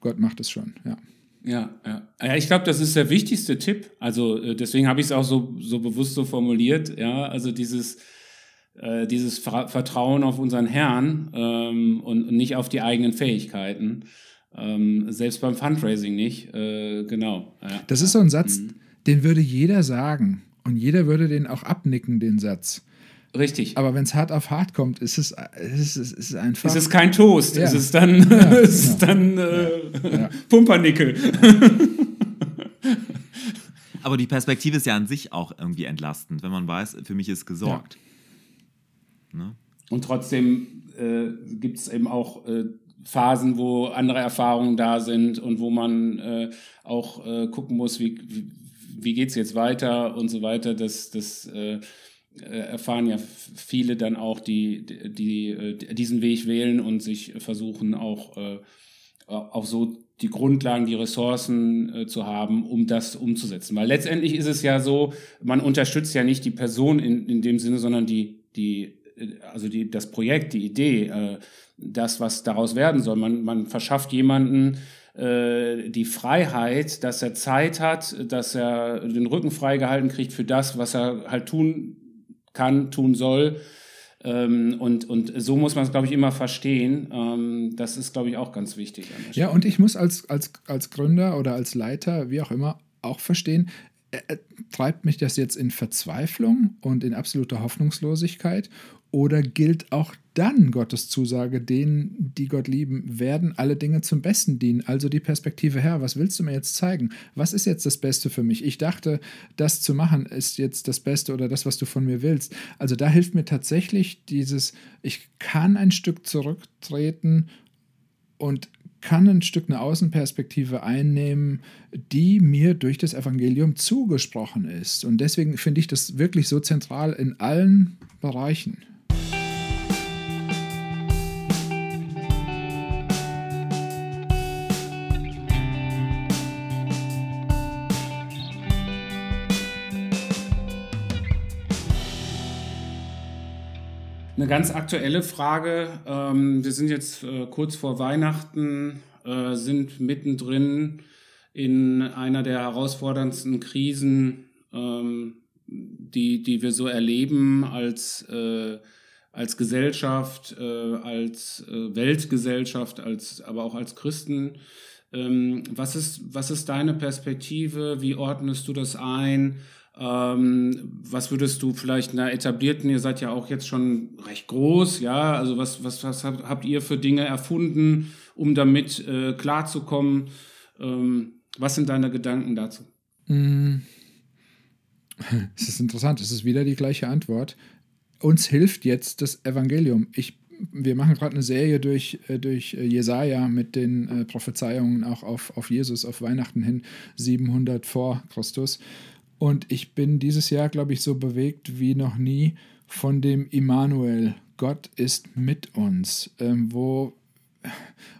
Gott macht es schon, ja. Ja, ja. ja ich glaube, das ist der wichtigste Tipp. Also äh, deswegen habe ich es auch so, so bewusst so formuliert, ja, also dieses, äh, dieses Vertrauen auf unseren Herrn ähm, und, und, nicht auf die eigenen Fähigkeiten. Ähm, selbst beim Fundraising nicht, äh, genau. Ja. Das ist so ein Satz, mhm. den würde jeder sagen und jeder würde den auch abnicken, den Satz. Richtig. Aber wenn es hart auf hart kommt, ist es, ist es, ist es einfach. Ist es kein Toast, ja. ist es dann, ja, ist genau. dann äh, ja. Pumpernickel. Aber die Perspektive ist ja an sich auch irgendwie entlastend, wenn man weiß, für mich ist gesorgt. Ne? Und trotzdem äh, gibt es eben auch äh, Phasen, wo andere Erfahrungen da sind und wo man äh, auch äh, gucken muss, wie, wie, wie geht es jetzt weiter und so weiter. Das, das äh, erfahren ja viele dann auch, die, die, die, äh, diesen Weg wählen und sich versuchen auch, äh, auch so die Grundlagen, die Ressourcen äh, zu haben, um das umzusetzen. Weil letztendlich ist es ja so, man unterstützt ja nicht die Person in, in dem Sinne, sondern die, die, also die, das Projekt, die Idee, äh, das, was daraus werden soll. Man, man verschafft jemanden äh, die Freiheit, dass er Zeit hat, dass er den Rücken freigehalten kriegt für das, was er halt tun kann, tun soll. Ähm, und, und so muss man es, glaube ich, immer verstehen. Ähm, das ist, glaube ich, auch ganz wichtig. Ja, und ich muss als, als, als Gründer oder als Leiter, wie auch immer, auch verstehen, äh, treibt mich das jetzt in Verzweiflung und in absoluter Hoffnungslosigkeit oder gilt auch dann Gottes Zusage, denen, die Gott lieben, werden alle Dinge zum Besten dienen? Also die Perspektive, Herr, was willst du mir jetzt zeigen? Was ist jetzt das Beste für mich? Ich dachte, das zu machen ist jetzt das Beste oder das, was du von mir willst. Also da hilft mir tatsächlich dieses, ich kann ein Stück zurücktreten und kann ein Stück eine Außenperspektive einnehmen, die mir durch das Evangelium zugesprochen ist. Und deswegen finde ich das wirklich so zentral in allen Bereichen. Eine ganz aktuelle Frage. Ähm, wir sind jetzt äh, kurz vor Weihnachten, äh, sind mittendrin in einer der herausforderndsten Krisen, ähm, die, die wir so erleben als, äh, als Gesellschaft, als Weltgesellschaft, als, aber auch als Christen. Ähm, was, ist, was ist deine Perspektive? Wie ordnest du das ein? Ähm, was würdest du vielleicht einer etablierten, ihr seid ja auch jetzt schon recht groß, ja, also was, was, was habt ihr für Dinge erfunden, um damit äh, klarzukommen? Ähm, was sind deine Gedanken dazu? Mm. Es ist interessant, es ist wieder die gleiche Antwort. Uns hilft jetzt das Evangelium. Ich, wir machen gerade eine Serie durch, äh, durch äh, Jesaja mit den äh, Prophezeiungen auch auf, auf Jesus, auf Weihnachten hin, 700 vor Christus. Und ich bin dieses Jahr, glaube ich, so bewegt wie noch nie von dem Immanuel. Gott ist mit uns, ähm, wo,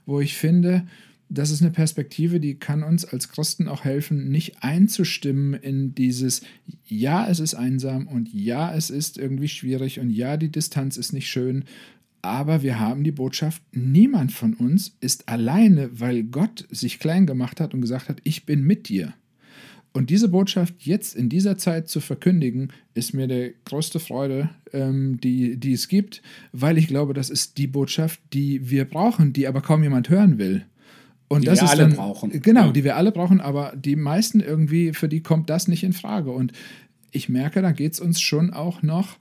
wo ich finde, das ist eine Perspektive, die kann uns als Christen auch helfen, nicht einzustimmen in dieses, ja, es ist einsam und ja, es ist irgendwie schwierig und ja, die Distanz ist nicht schön, aber wir haben die Botschaft, niemand von uns ist alleine, weil Gott sich klein gemacht hat und gesagt hat, ich bin mit dir. Und diese Botschaft jetzt in dieser Zeit zu verkündigen, ist mir die größte Freude, ähm, die, die es gibt, weil ich glaube, das ist die Botschaft, die wir brauchen, die aber kaum jemand hören will. Und die das wir ist alle dann, brauchen. Genau, Ja. die wir alle brauchen, aber die meisten irgendwie, für die kommt das nicht in Frage. Und ich merke, da geht es uns schon auch noch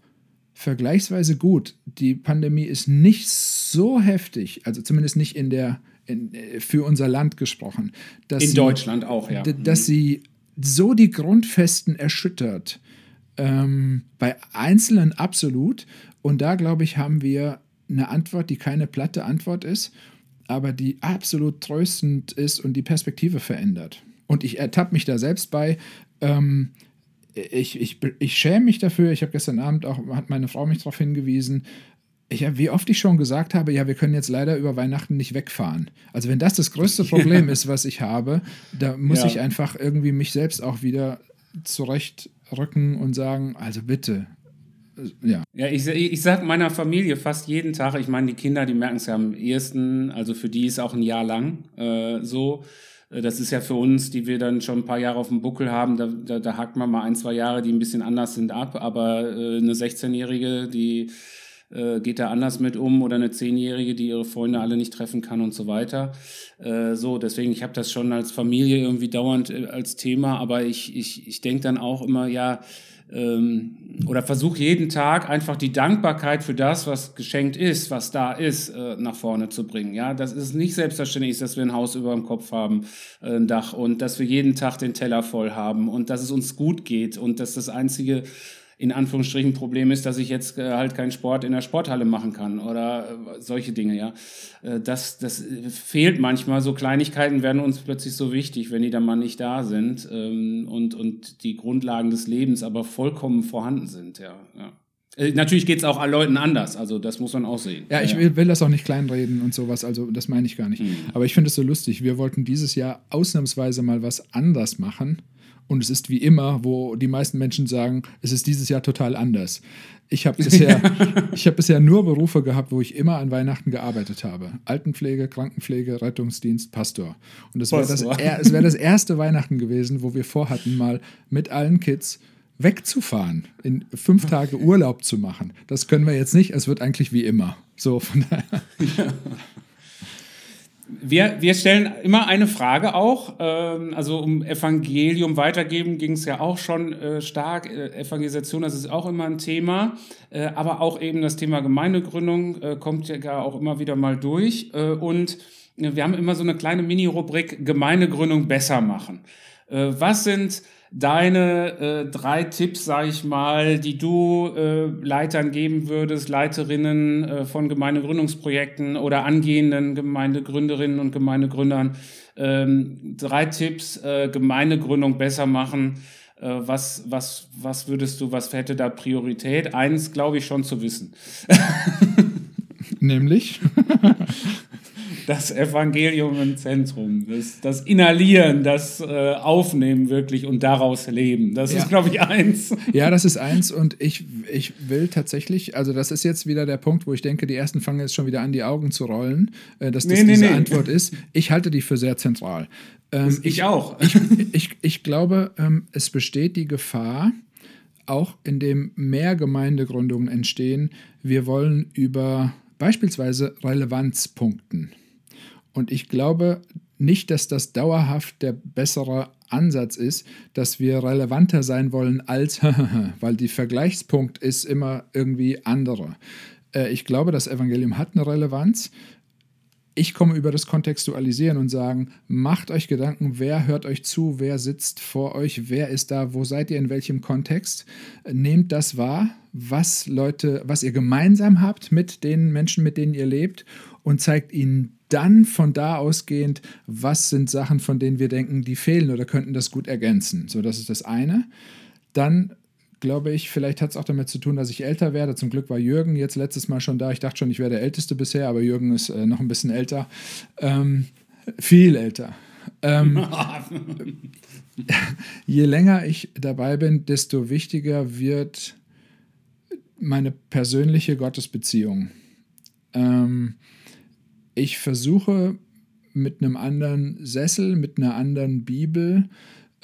vergleichsweise gut. Die Pandemie ist nicht so heftig, also zumindest nicht in der, in, äh, für unser Land gesprochen. In sie- Deutschland auch, ja. dass sie so die Grundfesten erschüttert. Ähm, bei Einzelnen absolut. Und da, glaube ich, haben wir eine Antwort, die keine platte Antwort ist, aber die absolut tröstend ist und die Perspektive verändert. Und ich ertappe mich da selbst bei. Ähm, ich, ich, ich schäme mich dafür. Ich habe gestern Abend auch, hat meine Frau mich darauf hingewiesen, ich wie oft ich schon gesagt habe, ja, wir können jetzt leider über Weihnachten nicht wegfahren. Also wenn das das größte Problem ist, was ich habe, da muss Ja. ich einfach irgendwie mich selbst auch wieder zurechtrücken und sagen, also bitte, äh, ja. Ja, ich, ich sag meiner Familie fast jeden Tag, ich meine, die Kinder, die merken es ja am ehesten, also für die ist auch ein Jahr lang äh, so. Äh, Das ist ja für uns, die wir dann schon ein paar Jahre auf dem Buckel haben, da, da, da hakt man mal ein, zwei Jahre, die ein bisschen anders sind ab, aber äh, eine 16-Jährige, die äh, geht da anders mit um oder eine Zehnjährige, die ihre Freunde alle nicht treffen kann und so weiter. Äh, so, deswegen, ich habe das schon als Familie irgendwie dauernd äh, als Thema, aber ich, ich, ich denke dann auch immer, ja, ähm, oder versuche jeden Tag einfach die Dankbarkeit für das, was geschenkt ist, was da ist, äh, nach vorne zu bringen. Ja, das ist nicht selbstverständlich, dass wir ein Haus über dem Kopf haben, äh, ein Dach und dass wir jeden Tag den Teller voll haben und dass es uns gut geht und dass das einzige in Anführungsstrichen Problem ist, dass ich jetzt äh, halt keinen Sport in der Sporthalle machen kann oder äh, solche Dinge, ja. Äh, das, das äh, fehlt manchmal. So Kleinigkeiten werden uns plötzlich so wichtig, wenn die dann mal nicht da sind ähm, und, und die Grundlagen des Lebens aber vollkommen vorhanden sind, ja. ja. Äh, Natürlich geht es auch Leuten anders, also das muss man auch sehen. Ja, ich will, will das auch nicht kleinreden und sowas, also das meine ich gar nicht. Aber ich finde es so lustig. Wir wollten dieses Jahr ausnahmsweise mal was anders machen. Und es ist wie immer, wo die meisten Menschen sagen, es ist dieses Jahr total anders. Ich habe bisher, ich hab bisher nur Berufe gehabt, wo ich immer an Weihnachten gearbeitet habe. Altenpflege, Krankenpflege, Rettungsdienst, Pastor. Und es wäre das, es wär das erste Weihnachten gewesen, wo wir vorhatten, mal mit allen Kids wegzufahren, in fünf Tage Urlaub zu machen. Das können wir jetzt nicht. Es wird eigentlich wie immer. So, von daher. Wir, wir stellen immer eine Frage auch. Ähm, also um Evangelium weitergeben ging es ja auch schon äh, stark. Äh, Evangelisation, das ist auch immer ein Thema. Äh, aber auch eben das Thema Gemeindegründung äh, kommt ja auch immer wieder mal durch. Äh, und äh, wir haben immer so eine kleine Mini-Rubrik Gemeindegründung besser machen. Äh, was sind deine äh, drei Tipps, sage ich mal, die du äh, Leitern geben würdest, Leiterinnen äh, von Gemeindegründungsprojekten oder angehenden Gemeindegründerinnen und Gemeindegründern? Ähm, drei Tipps, äh, Gemeindegründung besser machen. Äh, was, was, was würdest du, was hätte da Priorität? Eins glaube ich schon zu wissen. Nämlich, das Evangelium im Zentrum, das, das Inhalieren, das äh, Aufnehmen wirklich und daraus leben. Das Ja. ist, glaube ich, eins. Ja, das ist eins und ich, ich will tatsächlich, also das ist jetzt wieder der Punkt, wo ich denke, die ersten fangen jetzt schon wieder an, die Augen zu rollen, äh, dass das Nee, nee, diese nee. Antwort ist. Ich halte die für sehr zentral. Ähm, Ich auch. ich, ich, ich glaube, ähm, es besteht die Gefahr, auch indem mehr Gemeindegründungen entstehen, wir wollen über beispielsweise Relevanz punkten. Und ich glaube nicht, dass das dauerhaft der bessere Ansatz ist, dass wir relevanter sein wollen als, weil die Vergleichspunkt ist immer irgendwie andere. Äh, Ich glaube, das Evangelium hat eine Relevanz. Ich komme über das Kontextualisieren und sagen, macht euch Gedanken, wer hört euch zu, wer sitzt vor euch, wer ist da, wo seid ihr, in welchem Kontext. Nehmt das wahr, was Leute, was ihr gemeinsam habt mit den Menschen, mit denen ihr lebt und zeigt ihnen dann von da ausgehend, was sind Sachen, von denen wir denken, die fehlen oder könnten das gut ergänzen. So, das ist das eine. Dann glaube ich, vielleicht hat es auch damit zu tun, dass ich älter werde. Zum Glück war Jürgen jetzt letztes Mal schon da. Ich dachte schon, ich wäre der Älteste bisher, aber Jürgen ist äh, noch ein bisschen älter. Ähm, viel älter. Ähm, je länger ich dabei bin, desto wichtiger wird meine persönliche Gottesbeziehung. Ähm, ich versuche mit einem anderen Sessel, mit einer anderen Bibel,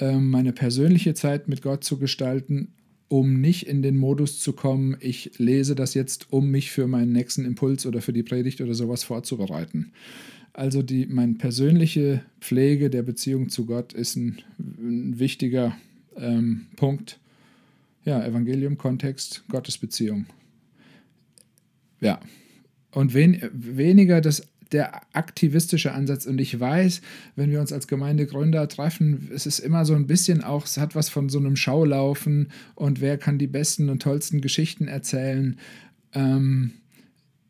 ähm, meine persönliche Zeit mit Gott zu gestalten, um nicht in den Modus zu kommen, ich lese das jetzt, um mich für meinen nächsten Impuls oder für die Predigt oder sowas vorzubereiten. Also die, meine persönliche Pflege der Beziehung zu Gott ist ein, ein wichtiger ähm, Punkt. Ja, Evangelium, Kontext, Gottesbeziehung. Ja. Und wen, weniger das, der aktivistische Ansatz. Und ich weiß, wenn wir uns als Gemeindegründer treffen, es ist immer so ein bisschen auch, es hat was von so einem Schaulaufen und wer kann die besten und tollsten Geschichten erzählen. Ähm,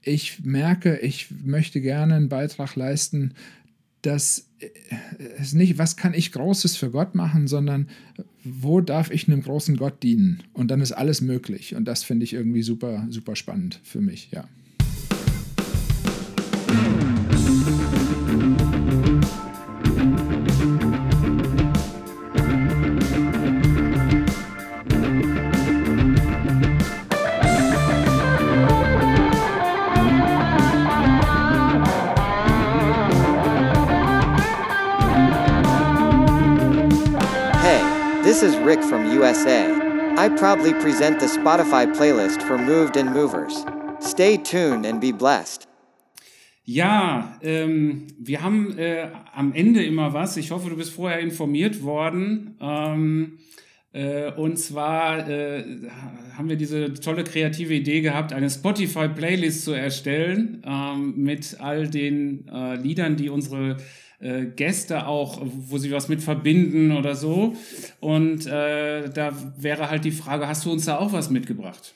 ich merke, ich möchte gerne einen Beitrag leisten, dass es nicht, was kann ich Großes für Gott machen, sondern wo darf ich einem großen Gott dienen? Und dann ist alles möglich. Und das finde ich irgendwie super, super spannend für mich, ja. Rick from USA. I proudly present the Spotify playlist for Moved and Movers. Stay tuned and be blessed. Ja, ähm, wir haben äh, am Ende immer was. Ich hoffe, du bist vorher informiert worden. Ähm, äh, und zwar äh, haben wir diese tolle kreative Idee gehabt, eine Spotify-Playlist zu erstellen ähm, mit all den äh, Liedern, die unsere äh, Gäste auch, wo sie was mit verbinden oder so. Und äh, da wäre halt die Frage, hast du uns da auch was mitgebracht?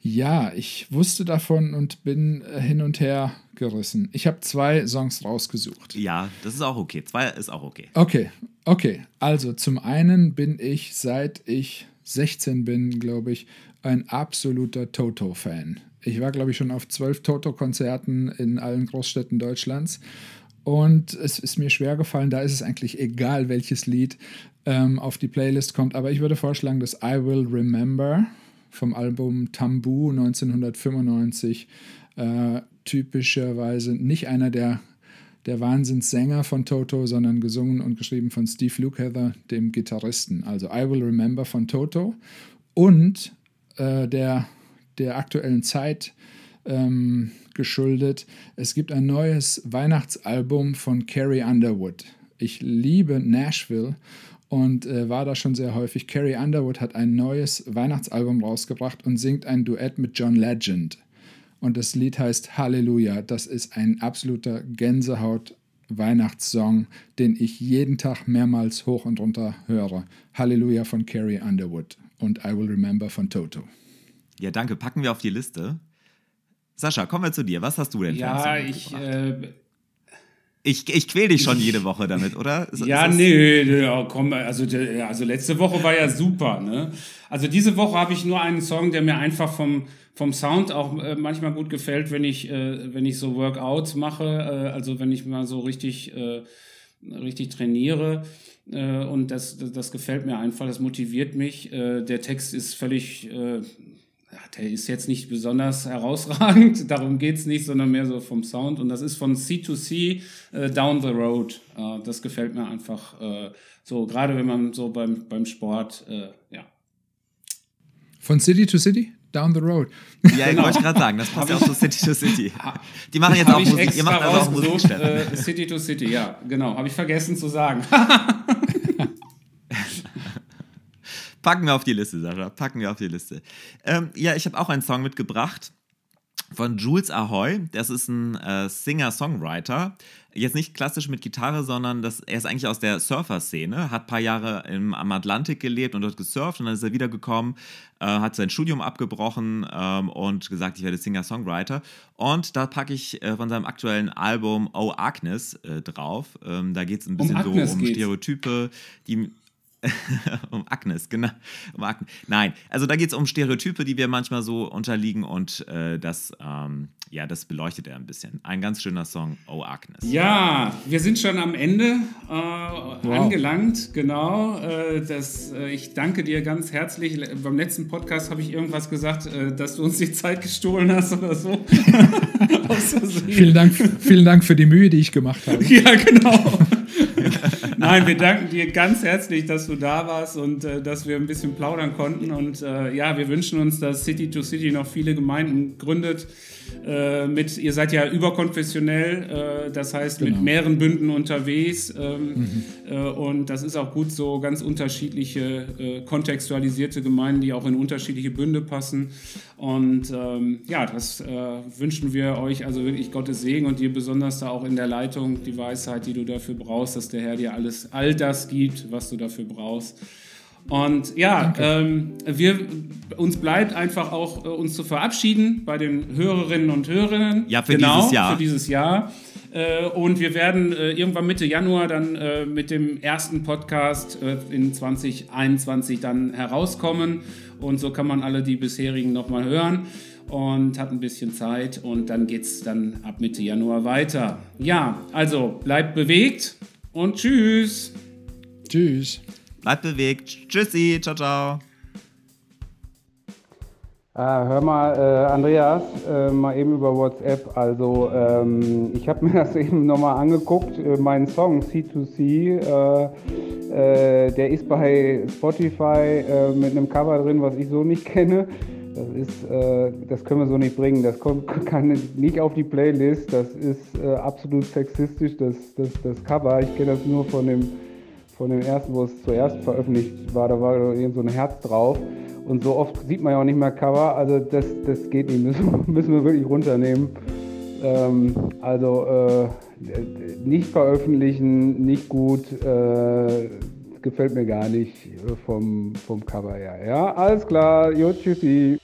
Ja, ich wusste davon und bin äh, hin und her gerissen. Ich habe zwei Songs rausgesucht. Ja, das ist auch okay. Zwei ist auch okay. Okay, okay. Also zum einen bin ich, seit ich 16 bin, glaube ich, ein absoluter Toto-Fan. Ich war, glaube ich, schon auf zwölf Toto-Konzerten in allen Großstädten Deutschlands. Und es ist mir schwer gefallen, da ist es eigentlich egal, welches Lied ähm, auf die Playlist kommt. Aber ich würde vorschlagen, dass I Will Remember vom Album Tambu 1995 äh, typischerweise nicht einer der, der Wahnsinnssänger von Toto, sondern gesungen und geschrieben von Steve Lukather, dem Gitarristen. Also I Will Remember von Toto und äh, der, der aktuellen Zeit ähm, geschuldet. Es gibt ein neues Weihnachtsalbum von Carrie Underwood. Ich liebe Nashville und äh, war da schon sehr häufig. Carrie Underwood hat ein neues Weihnachtsalbum rausgebracht und singt ein Duett mit John Legend. Und das Lied heißt Halleluja. Das ist ein absoluter Gänsehaut-Weihnachtssong, den ich jeden Tag mehrmals hoch und runter höre. Halleluja von Carrie Underwood und I Will Remember von Toto. Ja, danke. Packen wir auf die Liste. Sascha, kommen wir zu dir. Was hast du denn für Ja, ich. Äh, ich, ich quäl dich schon jede Woche damit, oder? Ist- Ja, ist das- nee, ja, komm, also, also letzte Woche war ja super, ne? Also diese Woche habe ich nur einen Song, der mir einfach vom, vom Sound auch äh, manchmal gut gefällt, wenn ich, äh, wenn ich so Workouts mache, äh, also wenn ich mal so richtig, äh, richtig trainiere. Äh, und das, das gefällt mir einfach, das motiviert mich. Der Text ist völlig, äh, der ist jetzt nicht besonders herausragend, darum geht es nicht, sondern mehr so vom Sound. Und das ist von C2C äh, Down the Road. Äh, das gefällt mir einfach äh, so, gerade wenn man so beim, beim Sport, äh, ja. Von City to City? Down the road. Ja, genau. wollte ich gerade sagen, das passt ja auch zu City to City. Die machen jetzt auch Musik. Ihr macht also auch Musik. Äh, City to City, ja, genau. Habe ich vergessen zu sagen. Packen wir auf die Liste, Sascha. Packen wir auf die Liste. Ähm, ja, ich habe auch einen Song mitgebracht von Jules Ahoy. Das ist ein äh, Singer-Songwriter. Jetzt nicht klassisch mit Gitarre, sondern das, er ist eigentlich aus der Surfer-Szene, hat ein paar Jahre im, am Atlantik gelebt und dort gesurft und dann ist er wiedergekommen, äh, hat sein Studium abgebrochen ähm, und gesagt, ich werde Singer-Songwriter. Und da packe ich äh, von seinem aktuellen Album Oh Agnes äh, drauf. Ähm, da geht es ein bisschen um so um Stereotype, die um Agnes, genau. Um Agnes. Nein, also da geht es um Stereotype, die wir manchmal so unterliegen und äh, das, ähm, ja, das beleuchtet er ein bisschen. Ein ganz schöner Song, Oh Agnes. Ja, wir sind schon am Ende äh, wow. angelangt, genau. Äh, das, äh, ich danke dir ganz herzlich. Beim letzten Podcast habe ich irgendwas gesagt, äh, dass du uns die Zeit gestohlen hast oder so. vielen, Dank, vielen Dank für die Mühe, die ich gemacht habe. Ja, genau. Nein, wir danken dir ganz herzlich, dass du da warst und äh, dass wir ein bisschen plaudern konnten. Und äh, ja, wir wünschen uns, dass City to City noch viele Gemeinden gründet. Äh, mit, ihr seid ja überkonfessionell, äh, das heißt genau. mit mehreren Bünden unterwegs. Ähm, mhm. Äh, und das ist auch gut so, ganz unterschiedliche, äh, kontextualisierte Gemeinden, die auch in unterschiedliche Bünde passen. Und ähm, ja, das wünschen wir euch also wirklich Gottes Segen und dir besonders da auch in der Leitung die Weisheit, die du dafür brauchst, dass der Herr dir alles, all das gibt, was du dafür brauchst. Und ja, ähm, wir, uns bleibt einfach auch, äh, uns zu verabschieden bei den Hörerinnen und Hörern. Ja, für genau, dieses Jahr. Für dieses Jahr. Äh, und wir werden äh, irgendwann Mitte Januar dann äh, mit dem ersten Podcast äh, in 2021 dann herauskommen. Und so kann man alle die bisherigen nochmal hören und hat ein bisschen Zeit. Und dann geht es dann ab Mitte Januar weiter. Ja, also bleibt bewegt und tschüss. Tschüss. Bleibt bewegt. Tschüssi. Ciao, ciao. Ah, hör mal, äh, Andreas, äh, mal eben über WhatsApp. Also, ähm, ich habe mir das eben nochmal angeguckt. Äh, mein Song C2C, äh, äh, der ist bei Spotify äh, mit einem Cover drin, was ich so nicht kenne. Das, ist, das können wir so nicht bringen. Das kommt, kann nicht auf die Playlist. Das ist absolut sexistisch, das, das, das Cover. Ich kenne das nur von dem von dem ersten, wo es zuerst veröffentlicht war, da war irgend so ein Herz drauf. Und so oft sieht man ja auch nicht mehr Cover, also das, das geht nicht, müssen, müssen wir wirklich runternehmen. Ähm, also äh, nicht veröffentlichen, nicht gut, äh, gefällt mir gar nicht vom, vom Cover her. Ja, alles klar, jo, tschüssi.